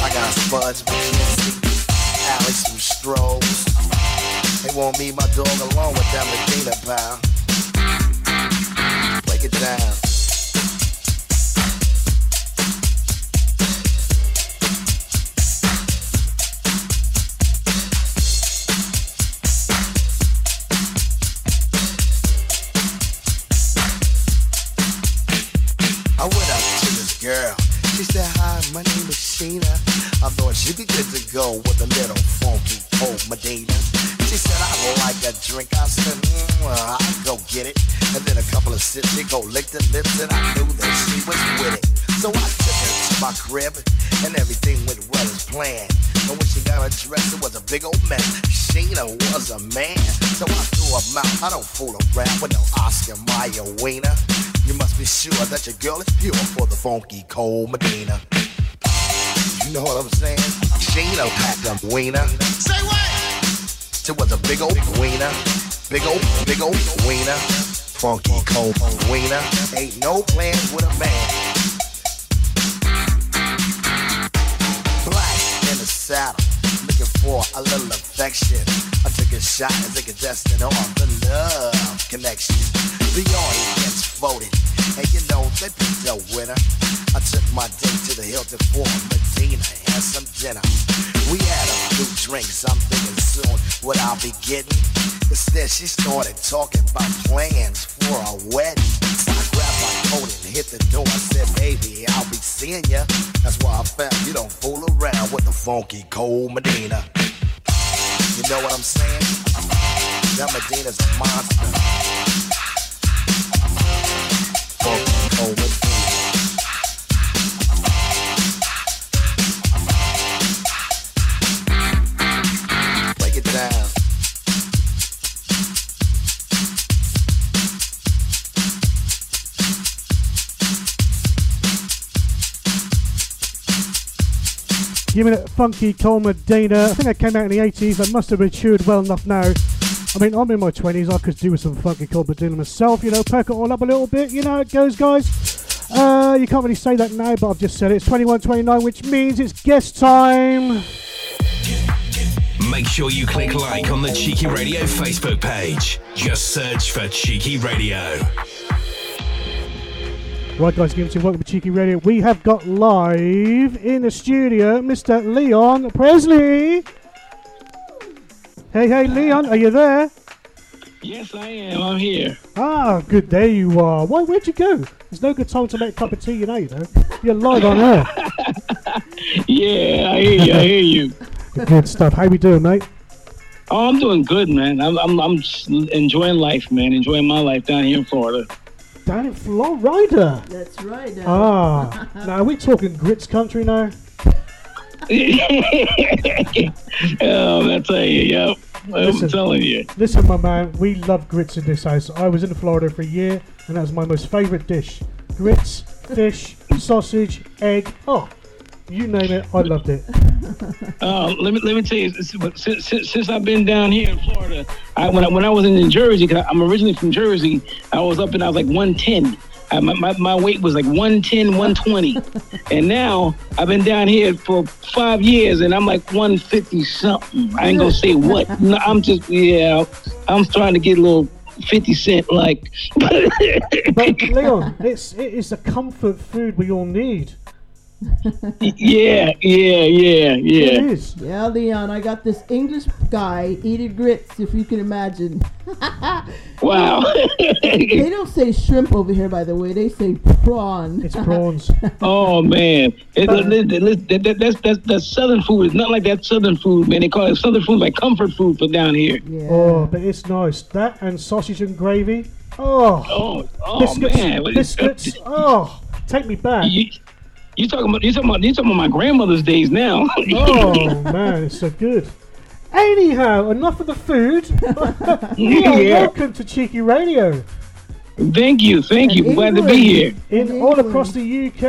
I got Spuds, MacKenzie, Alex, some Strobes. They won't leave my dog alone with that Medina pal. Break it down. Funky Medina. You know what I'm saying? Sheena packed a wiener. Say what? It was a big old wiener. Big old, big old wiener. Funky cold Give me that funky Cold Medina. I think that came out in the 80s. I must have matured well enough now. I mean, I'm in my 20s. I could do with some funky Cold Medina myself. You know, perk it all up a little bit. You know how it goes, guys. Uh, you can't really say that now, but I've just said it. It's 21.29, which means it's guest time. Make sure you click like on the Cheeky Radio Facebook page. Just search for Cheeky Radio. Right, guys, give to welcome to Cheeky Radio. We have got live in the studio Mr. Leon Presley. Hey, hey, Leon, are you there? Yes, I am. I'm here. Ah, good. There you are. Why? Where'd you go? There's no good time to make a cup of tea, you know. You know, you're live on air. Yeah, I hear you. I hear you. good stuff. How we doing, mate? Oh, I'm doing good, man. I'm, I'm, I'm enjoying life, man. Enjoying my life down here in Florida. Down in Florida. That's right. uh, Ah, now are we talking grits country now? oh, that's a yep. I'm telling you. Listen, my man, we love grits in this house. I was in Florida for a year, and that was my most favourite dish. Grits, fish, sausage, egg. Oh, you name it, I loved it. Uh, let me let me tell you. Since, since, since I've been down here in Florida, I, when I, when I was in New Jersey, i I'm originally from Jersey. I was up and I was like 110. I, my, my, my weight was like 110, 120. and now I've been down here for five years and I'm like 150 something. I ain't gonna say what. No, I'm just, yeah, I'm starting to get a little 50 cent like. But Leon, it's it is a comfort food we all need. Yeah, yeah, yeah, yeah. It is. Yeah, Leon, I got this English guy eating grits, if you can imagine. Wow. they don't say shrimp over here, by the way. They say prawn. It's prawns. Oh man, it, it- it- it- that- that's that's that's southern food. It's not like that southern food, man. They call it southern food, like comfort food for down here. Yeah. Oh, but it's nice. That and sausage and gravy. Oh, Oh, oh biscuits, man, biscuits. Oh, take me back. You, you talking about you talking about you talking about my grandmother's days now? Oh man, it's so good. Anyhow, enough of the food. you are Yeah. welcome to Cheeky Radio. Thank you, thank you. Glad to be here. In all across the UK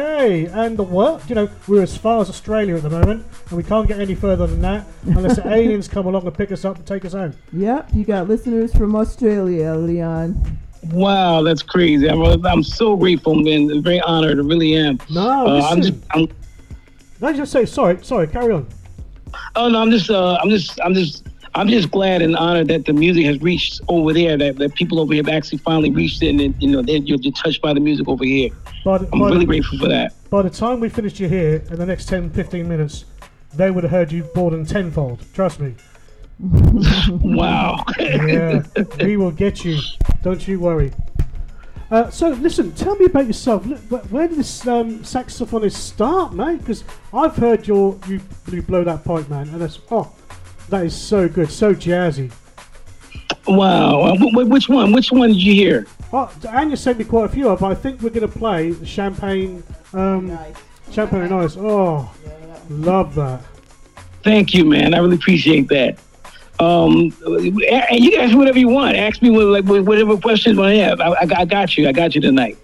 and the world. You know, we're as far as Australia at the moment, and we can't get any further than that unless the aliens come along and pick us up and take us home. Yep, you got listeners from Australia, Leon. Wow, that's crazy. I'm I'm so grateful, man. I'm very honored. I really am. No, Uh, I'm just. I'm No, just say sorry. Sorry, carry on. Oh no, I'm just, uh, I'm just, I'm just, I'm just glad and honored that the music has reached over there. That, that people over here have actually finally reached it, and you know, they, you're touched by the music over here. But, I'm but- really grateful for that. By the time we finished you here, in the next 10, 15 minutes, they would have heard you more than tenfold. Trust me. wow. yeah, we will get you. Don't you worry. Uh, so, listen, tell me about yourself. Look, Where did this um, saxophonist start, mate? Because I've heard your you, you blow that pipe, man, and that's oh, that is so good, so jazzy. Wow. Uh, wh- wh- which one? Which one did you hear? Oh, Anya sent me quite a few up. I think we're going to play the Champagne, um, Champagne on Ice. Oh, love that. Thank you, man. I really appreciate that. Um, and you can ask whatever you want. Ask me what, like whatever questions I have. I, I, I got you. I got you tonight.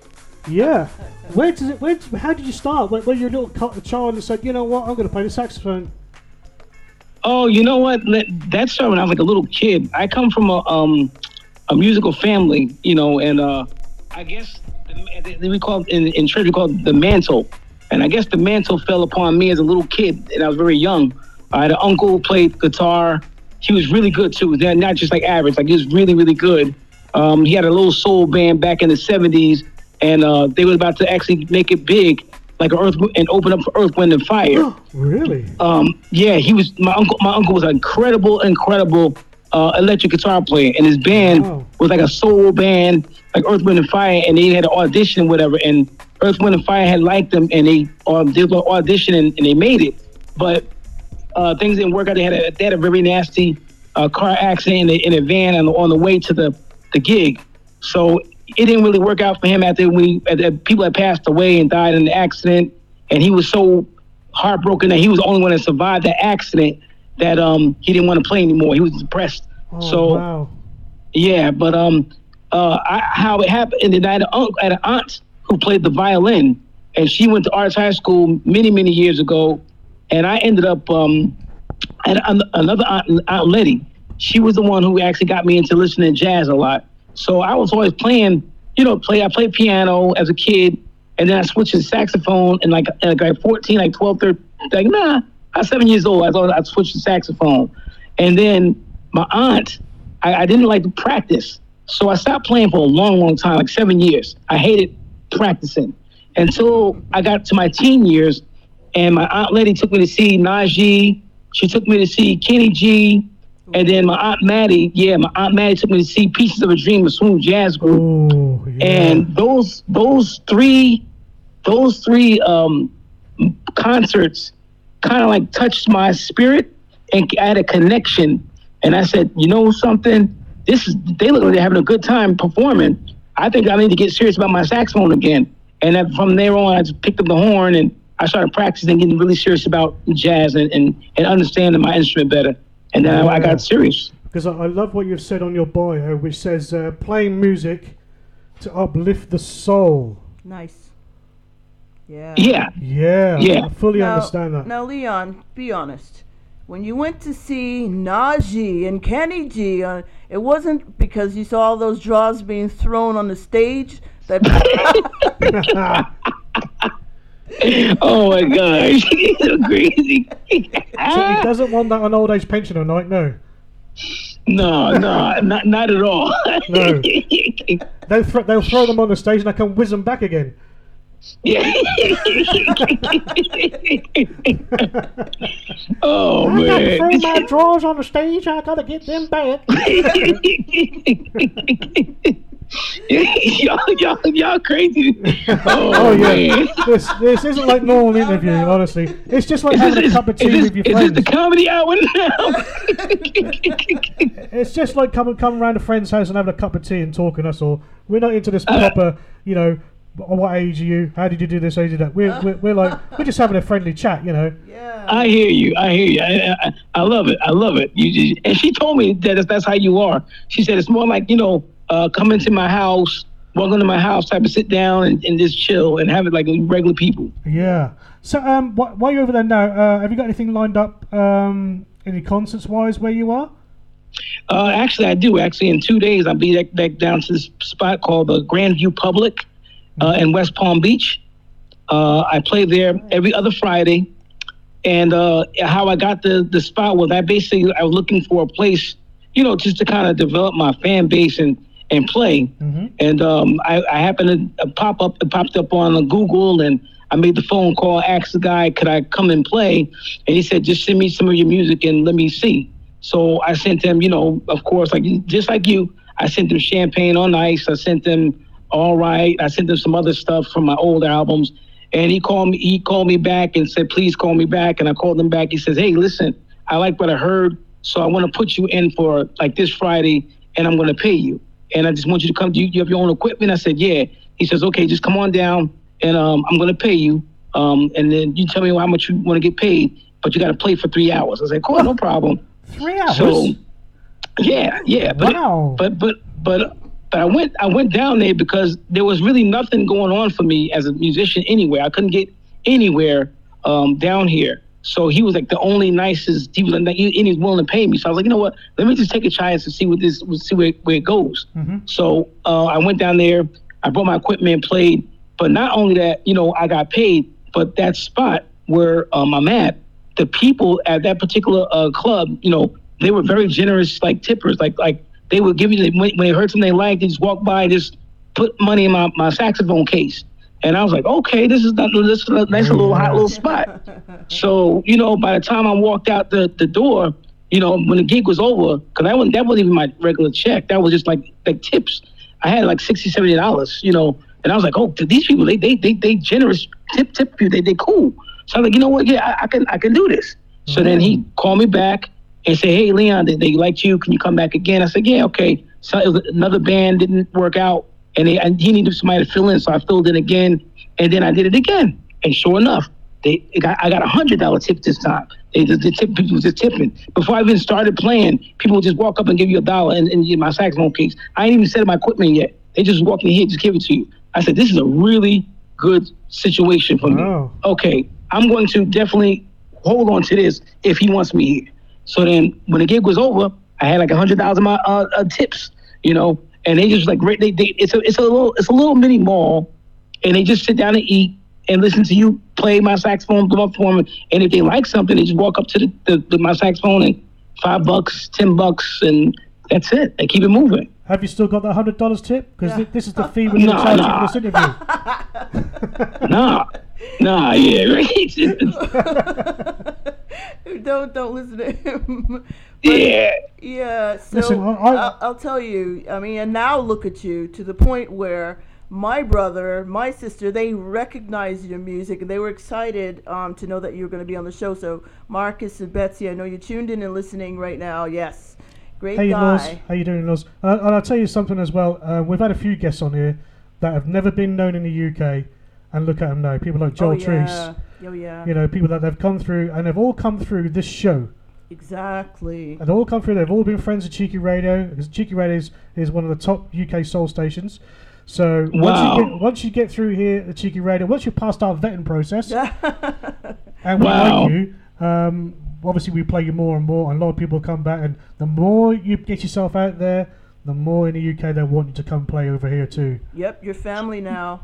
Yeah. Where does it? Where? How did you start? Where you a little child and said, you know what, I'm going to play the saxophone. Oh, you know what? That started when I was like a little kid. I come from a um a musical family, you know, and uh I guess the, they- we call in, in church we call the mantle, and I guess the mantle fell upon me as a little kid, and I was very young. I had an uncle who played guitar. He was really good too. They're not just like average, like he was really, really good. Um, he had a little soul band back in the '70s, and uh, they were about to actually make it big, like Earth and open up for Earth, Wind, and Fire. Really? Um, yeah, he was my uncle. My uncle was an incredible, incredible uh, electric guitar player, and his band was like a soul band, like Earth, Wind, and Fire. And they had an audition, whatever, and Earth, Wind, and Fire had liked them, and they uh, did an audition, and, and they made it. But uh, things didn't work out. They had a, they had a very nasty uh, car accident in a, in a van on the, on the way to the, the gig. So it didn't really work out for him after we after people had passed away and died in the accident. And he was so heartbroken that he was the only one that survived that accident that um he didn't want to play anymore. He was depressed. Oh, so wow. yeah, but um, uh, I, how it happened, and then I had, an uncle, I had an aunt who played the violin, and she went to arts high school many, many years ago, and I ended up um, an- another aunt, Aunt Letty. She was the one who actually got me into listening to jazz a lot. So I was always playing, you know, play. I played piano as a kid, and then I switched to saxophone, and like like like 14, like 12, 13, like nah, I was seven years old. I thought I switched to saxophone, and then my aunt, I, I didn't like to practice, so I stopped playing for a long, long time, like seven years. I hated practicing until I got to my teen years, and my aunt Letty took me to see Najee. She took me to see Kenny G. And then my aunt Maddie, yeah, my aunt Maddie took me to see Pieces of a Dream, a smooth jazz group. And those those three those three um, concerts kind of like touched my spirit and I had a connection. And I said, you know something? This is they look like they're having a good time performing. I think I need to get serious about my saxophone again. And from there on, I just picked up the horn and I started practicing, getting really serious about jazz and, and, and understanding my instrument better. And then I, I got serious. because I, I love what you've said on your bio, which says uh, playing music to uplift the soul. Nice. Yeah. Yeah. Yeah, Yeah. I fully now, understand that. Now, Leon, be honest. When you went to see Najee and Kenny G, uh, it wasn't because you saw all those draws being thrown on the stage. That oh my gosh, he's so crazy. so he doesn't want that on old age pension pensioner night, no. No, no, not not at all. No. they'll, thro- they'll throw them on the stage and I can whiz them back again. oh I gotta man. throw my drawers on the stage. I gotta get them back. Y'all, y'all, y'all crazy. Oh, Oh, yeah, man. this this isn't like normal interview. Honestly, it's just like Is having this, a cup of is tea this- with your is friends. this the comedy hour now? It's just like coming coming around a friend's house and having a cup of tea and talking. That's all. We're not into this Uh, proper, you know. What age are you? How did you do this? How did you do that? We're, we're, we're like we're just having a friendly chat, you know. Yeah. I hear you. I hear you. I, I, I love it. I love it. You, you- and she told me that that's how you are. She said it's more like you know, uh, come into my house, walk into my house, type of sit down and, and just chill and have it like regular people. Yeah. So um, wh- while you're over there now, uh, have you got anything lined up? Um, any concerts wise where you are? Uh, actually, I do. Actually, in two days, I'll be back, back down to this spot called the Grandview Public uh, in West Palm Beach. Uh, I play there every other Friday. And uh, how I got the, the spot was I basically I was looking for a place, you know, just to kind of develop my fan base and, and play. And um, I, I happened to uh, pop up, it popped up on uh, Google, and I made the phone call, asked the guy, could I come and play? And he said, just send me some of your music and let me see. So I sent him, you know, of course, like just like you, I sent him Champagne on Ice. I sent him All Right. I sent him some other stuff from my old albums. And he called me. He called me back and said, "Please call me back." And I called him back. He says, "Hey, listen, I like what I heard, so I want to put you in for like this Friday, and I'm going to pay you. And I just want you to come. Do you, you have your own equipment?" I said, "Yeah." He says, "Okay, just come on down, and um, I'm going to pay you. Um, and then you tell me how much you want to get paid, but you got to play for three hours." I said, "Cool, no problem." Three hours. So, yeah, yeah, but Wow. but but but but I went I went down there because there was really nothing going on for me as a musician anywhere. I couldn't get anywhere um, down here. So he was like the only nicest. He was like, and he was willing to pay me. So I was like, you know what? Let me just take a chance and see what this, see where, where it goes. So uh, I went down there. I brought my equipment and played. But not only that, you know, I got paid, but that spot where um, I'm at, the people at that particular uh, club, you know, they were very generous, like tippers. Like like they would give you when, when they heard something they liked, they just walk by, just put money in my, my saxophone case. And I was like, okay, this is not, this is a nice little hot little spot. So you know, by the time I walked out the, the door, you know, when the gig was over, because that wasn't that wasn't even my regular check. That was just like like tips. I had like 60 70 dollars, you know, and I was like, oh, these people they they they they generous tip tip you they they cool. So I'm like, you know what? Yeah, I, I can I can do this. So then he mm-hmm. called me back and said, hey Leon, they, they liked you. Can you come back again? I said, yeah, okay. So it was another band didn't work out, and, they, he needed somebody to fill in, so I filled in again, and then I did it again. And sure enough, they got, I got a hundred dollar tip this time. They just the tip people was just tipping before I even started playing. People would just walk up and give you a dollar and, and get my saxophone case. I ain't even set up my equipment yet. They just walk in here, just give it to you. I said, this is a really good situation for me. Okay, I'm going to definitely hold on to this if he wants me here. So then when the gig was over, I had like a hundred thousand my uh, uh, tips, you know, and they just like they, they it's a it's a little it's a little mini mall, and they just sit down and eat and listen to you play my saxophone, come up for them, and if they like something, they just walk up to the, the, the my saxophone and five bucks, ten bucks, and that's it. They keep it moving. Have you still got that hundred dollars tip? Because this is the fee we're No, charging no. for this interview. nah, nah, yeah, don't don't listen to him. Yeah. Yeah. So Listen, I- I, I- will tell you. I mean, and now look at you to the point where my brother, my sister, they recognized your music and they were excited um, to know that you were going to be on the show. So Marcus and Betsy, I know you're tuned in and listening right now. Yes, great Hey, guy. Laws. How you doing, Laws? Uh, and I'll tell you something as well. Uh, we've had a few guests on here that have never been known in the UK, and look at them now. People like Joel oh, Treese. yeah. Oh yeah. You know, people that they've come through, and they've all come through this show. Exactly. And they all come through. They've all been friends of Cheeky Radio because Cheeky Radio is, is one of the top UK soul stations. So Wow. once you get once you get through here at Cheeky Radio, once you've passed our vetting process, and we Wow. like you, um, obviously we play you more and more, and a lot of people come back. And the more you get yourself out there, the more in the UK they want you to come play over here too. Yep, your family now.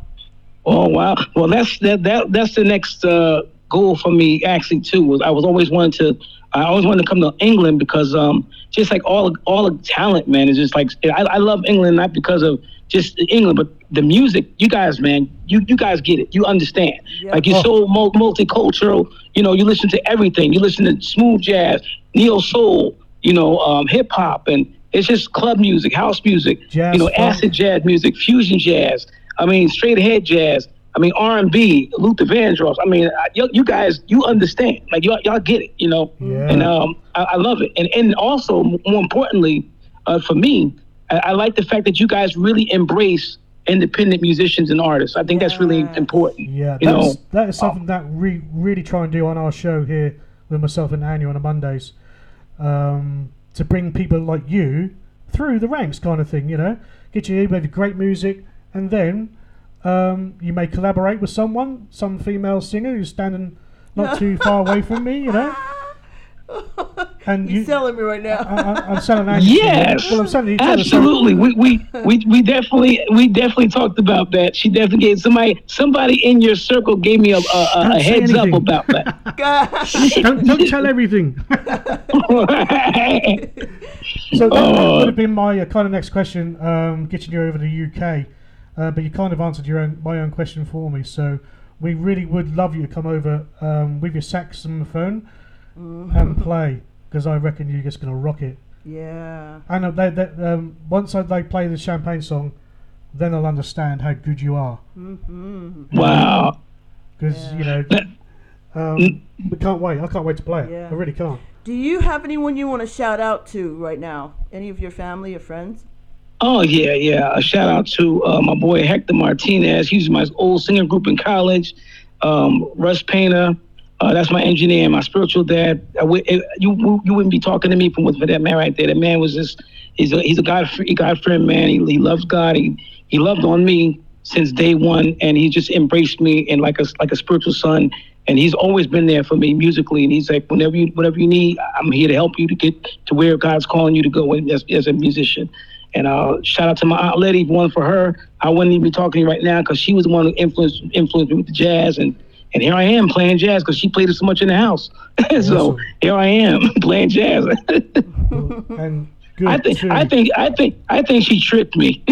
Oh wow! Well, that's that that that's the next uh, goal for me actually too. Was I was always wanting to, I always wanted to come to England because um just like all all the talent, man, is just like I, I love England not because of just England, but the music. You guys, man, you you guys get it. You understand. Like you're so mul- multicultural. You know, you listen to everything. You listen to smooth jazz, neo soul. You know, um, hip hop, and it's just club music, house music. Jazz you know, funk. acid jazz music, fusion jazz. I mean, straight ahead jazz. I mean, R and B, Luther Vandross. I mean, I, you, you guys, you understand. Like y'all, y'all get it. You know, Yeah. and um, I, I love it. And and also, more importantly, uh, for me, I, I like the fact that you guys really embrace independent musicians and artists. I think that's really important. Yeah, you that's, know. that is something that we really try and do on our show here with myself and Anya on the Mondays, um, to bring people like you through the ranks, kind of thing. You know, get you with great music, and then um, you may collaborate with someone, some female singer who's standing not too far away from me. You know, and You're you. selling me right now. I, I, I'm selling Anya. you. Yes, well, I'm selling each other, absolutely. We, we we we definitely we definitely talked about that. She definitely gave somebody somebody in your circle gave me a a, a, Don't heads up about that. don't, don't tell everything. So that, that Oh. would have been my uh, kind of next question, um, getting you over to the UK. Uh, but you kind of answered your own my own question for me. So we really would love you to come over um, with your saxophone and play because I reckon you're just going to rock it. Yeah. And uh, they, they, um, once I, they play the champagne song, then they'll understand how good you are. Mm-hmm. Wow. Because you know, um, we can't wait. I can't wait to play it. Yeah. I really can't. Do you have anyone you want to shout out to right now? Any of your family or friends? Oh yeah, yeah. A shout out to uh, my boy Hector Martinez. He was my old singer group in college. Um, Russ Painter. Uh, that's my engineer and my spiritual dad. You you wouldn't be talking to me from with that man right there. That man was just he's a he's a God God friend man. He, he loves God. He he loved on me since day one, and he just embraced me and like a like a spiritual son. And he's always been there for me musically. And he's like, whenever you whatever you need, I'm here to help you to get to where God's calling you to go as, as a musician. And uh, shout out to my aunt Letty, one for her. I wouldn't even be talking to you right now because she was the one who influenced influenced me with the jazz, and and here I am playing jazz because she played it so much in the house. so here I am playing jazz. and good I think too. I think I think I think she tripped me.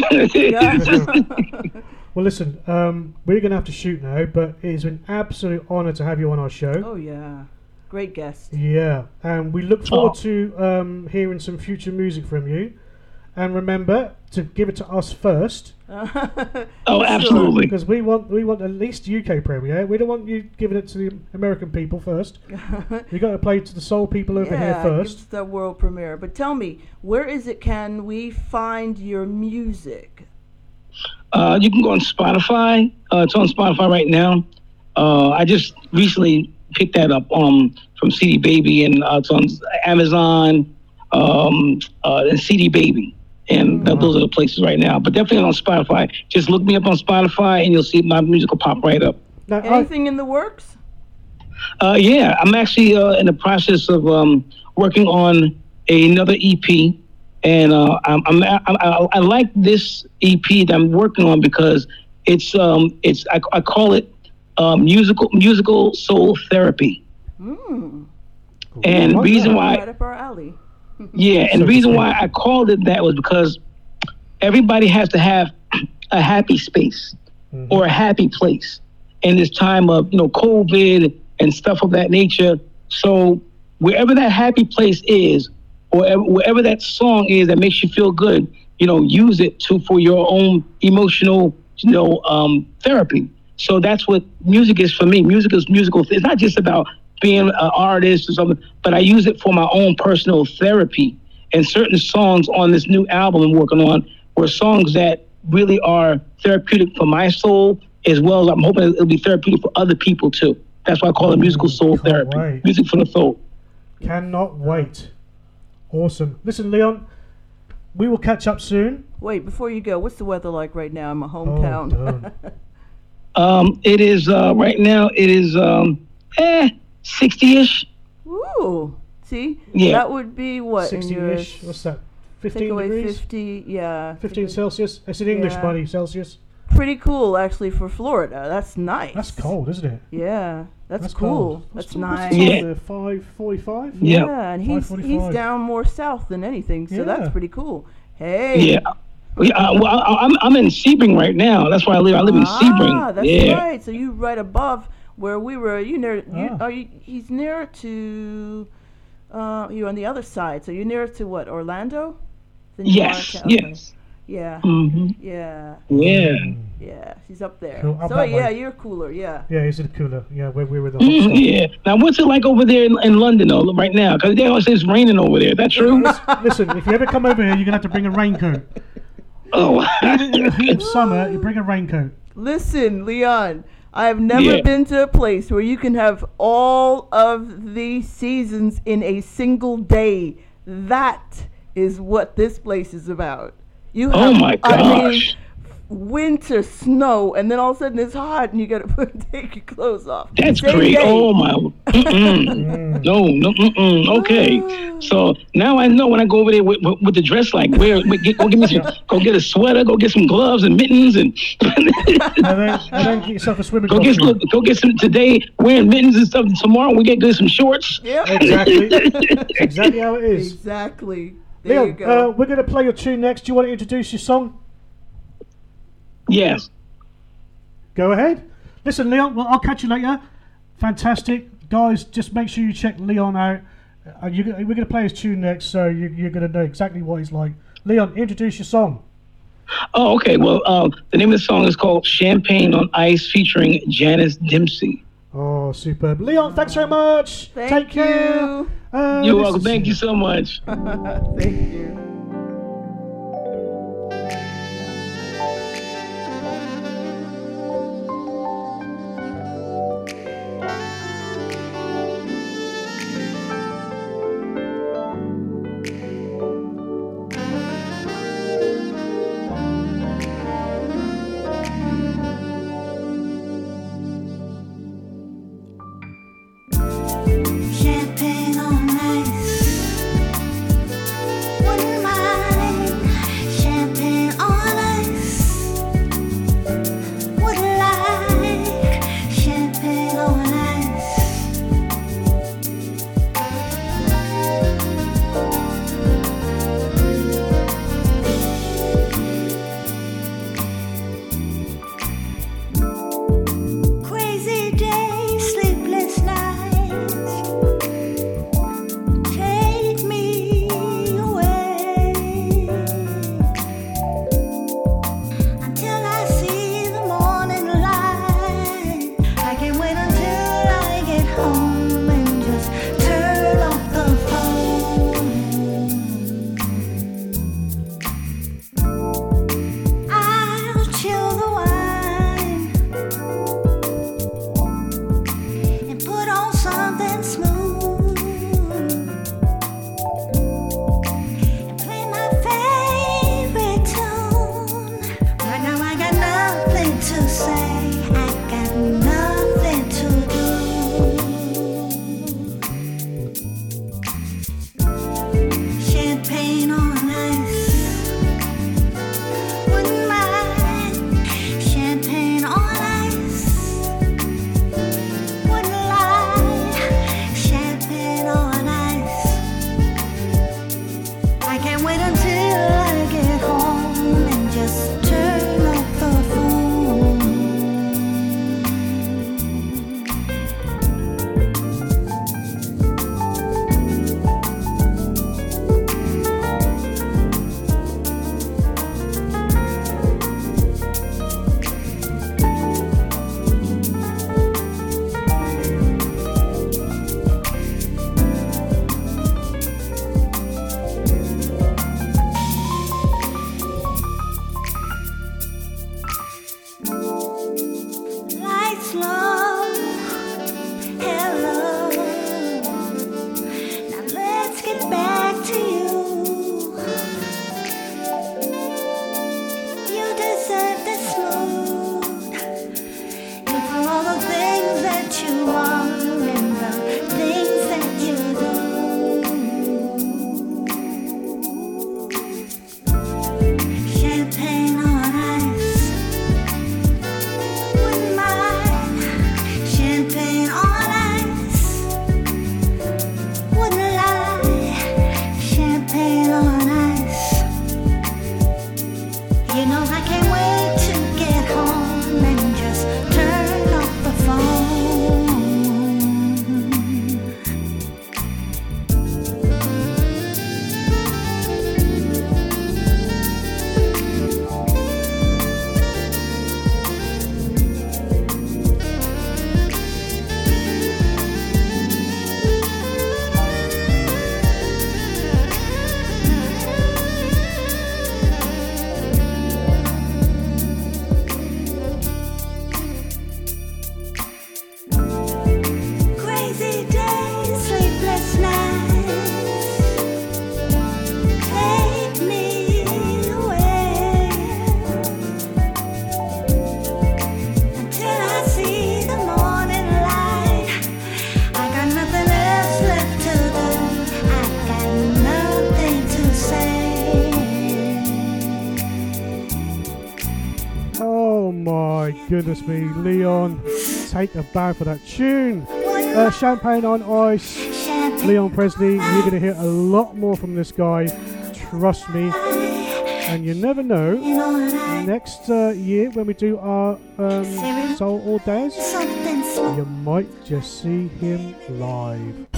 Well, listen, um, we're going to have to shoot now, but it is an absolute honour to have you on our show. Oh yeah, great guest. Yeah, and we look forward Oh. to um, hearing some future music from you. And remember to give it to us first. Oh, absolutely. Because we want we want at least UK premiere. We don't want you giving it to the American people first. you got to play to the soul people over here first. give us the world premiere. But tell me, where is it? Can we find your music? Uh, you can go on Spotify. Uh, it's on Spotify right now. Uh, I just recently picked that up um, from CD Baby, and uh, it's on Amazon um, uh, and CD Baby. And th- those are the places right now. But definitely on Spotify. Just look me up on Spotify, and you'll see my music will pop right up. Anything in the works? Uh, yeah, I'm actually uh, in the process of um, working on another EP, and uh, I'm, I'm, I, I, I like this EP that I'm working on because it's um, it's I, I call it uh, musical musical soul therapy, Mm. and Right reason up- why right up our alley. yeah, and the reason why I called it that was because everybody has to have a happy space or a happy place in this time of you know COVID and stuff of that nature. So wherever that happy place is, or wherever- wherever that song is that makes you feel good, you know, use it to for your own emotional, you know, um, therapy. So that's what music is for me. Music is musical. It's not just about being an artist or something, but I use it for my own personal therapy. And certain songs on this new album I'm working on were songs that really are therapeutic for my soul, as well as I'm hoping it'll be therapeutic for other people too. That's why I call it musical soul therapy, music for the soul. Cannot wait. Awesome. Listen, Leon, we will catch up soon. Wait, before you go, what's the weather like right now in my Oh, hometown? Um, it is uh, right now. It is um, eh, sixty-ish. Ooh, see, Yeah. that would be what in 60 your ish. What's that? Take 15 away degrees? fifty, yeah, 15 Celsius? It's in English, Yeah. buddy. Celsius. pretty cool actually for Florida. That's nice. That's cold, isn't it? Yeah, that's, That's cool. cold. That's What's nice. the time there? 545? Yeah, and he's he's down more south than anything, so Yeah. that's pretty cool. Hey. Yeah. Yeah, uh, well, I, I'm I'm in Sebring right now. That's where I live. I live in Ah, Sebring. that's yeah. right. So you right above where we were. You near? You, Ah. are you? He's near to. Uh, you're on the other side. So you're near to what? Orlando? Then you Yes, are to- yes. Yeah. Mhm. Yeah. Yeah. Yeah. She's up there. Cool, So yeah, way. you're cooler. Yeah. Yeah, is it cooler. Yeah, where we were the hot Mhm, yeah. Now, what's it like over there in, in London, though, right now? Because they always say it's raining over there. That true? Listen, if you ever come over here, you're going to have to bring a raincoat. Oh. Even in the heat of summer, you bring a raincoat. Listen, Leon, I have never Yeah. been to a place where you can have all of the seasons in a single day. That is what this place is about. You Oh have, my I mean, winter, snow, and then all of a sudden it's hot and you gotta take your clothes off. That's Same great. day. Oh my. Mm. No, no, mm-mm. Okay. Ah. So now I know when I go over there with, with, with the dress, like, where, wait, get, go get me some, go get a sweater, go get some gloves and mittens, and And then, and then get yourself a swimming go get costume. look, go get some today wearing mittens and stuff. Tomorrow we get good some shorts. Yep. Exactly. exactly how it is. Exactly. There you Leon, go. uh, we're going to play your tune next. Do you want to introduce your song? Yes. Go ahead. Listen, Leon, well, I'll catch you later. Fantastic. Guys, just make sure you check Leon out. Uh, you, we're going to play his tune next, so you, you're going to know exactly what he's like. Leon, introduce your song. Oh, okay. Well, uh, the name of the song is called "Champagne on Ice" featuring Janice Dempsey. Oh, superb. Leon, thanks very much. Thank Take care. you. Uh, You're welcome. Thank you so much. Thank you. Goodness me, Leon, take a bow for that tune. Uh, Champagne on Ice, Leon Presley. You're going to hear a lot more from this guy, trust me. And you never know, next uh, year when we do our um, Soul or Daz, you might just see him live.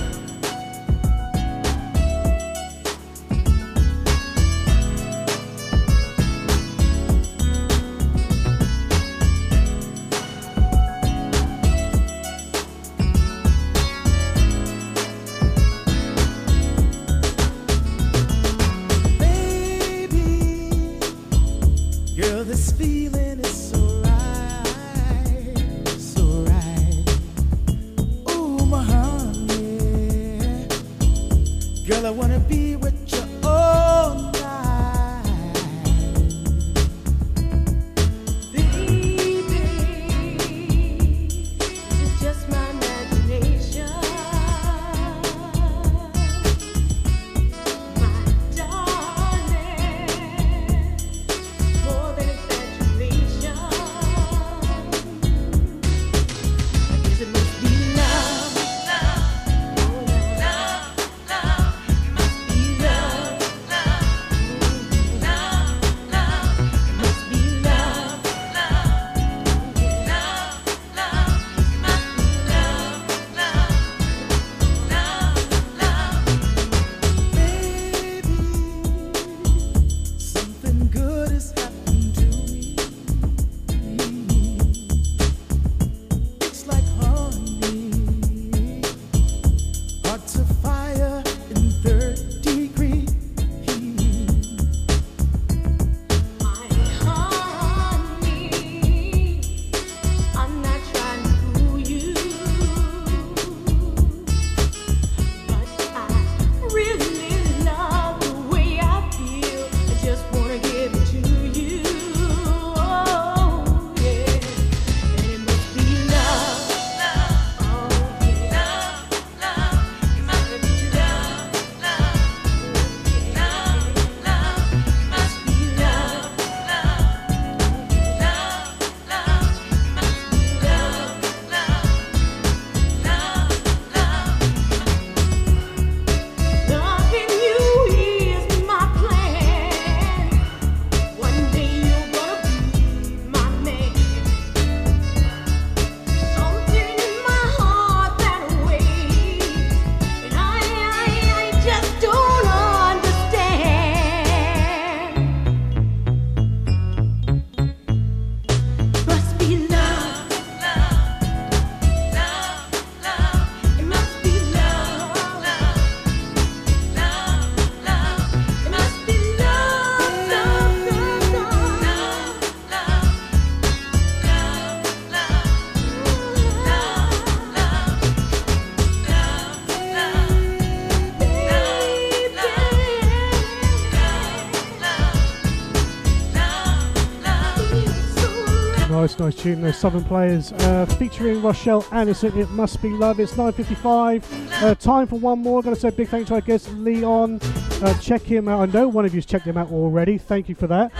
Nice, tune. Those Southern Players uh, featuring Rochelle Anderson. It must be love. It's 9:55. Uh, time for one more. Got to say big thanks to our guest Leon. Uh, check him out. I know one of you's checked him out already. Thank you for that.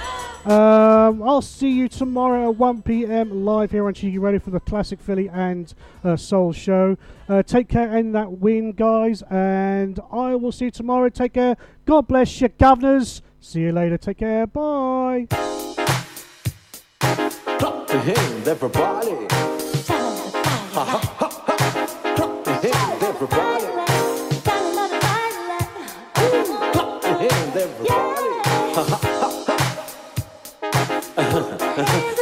Um, I'll see you tomorrow at 1 p.m. live here on Cheeky Radio for the Classic Philly and uh, Soul Show. Uh, take care and that win, guys. And I will see you tomorrow. Take care. God bless you, governors. See you later. Take care. Bye to him, everybody. Ha ha ha ha. Clap everybody. Clap your hands, everybody. Ha ha ha ha.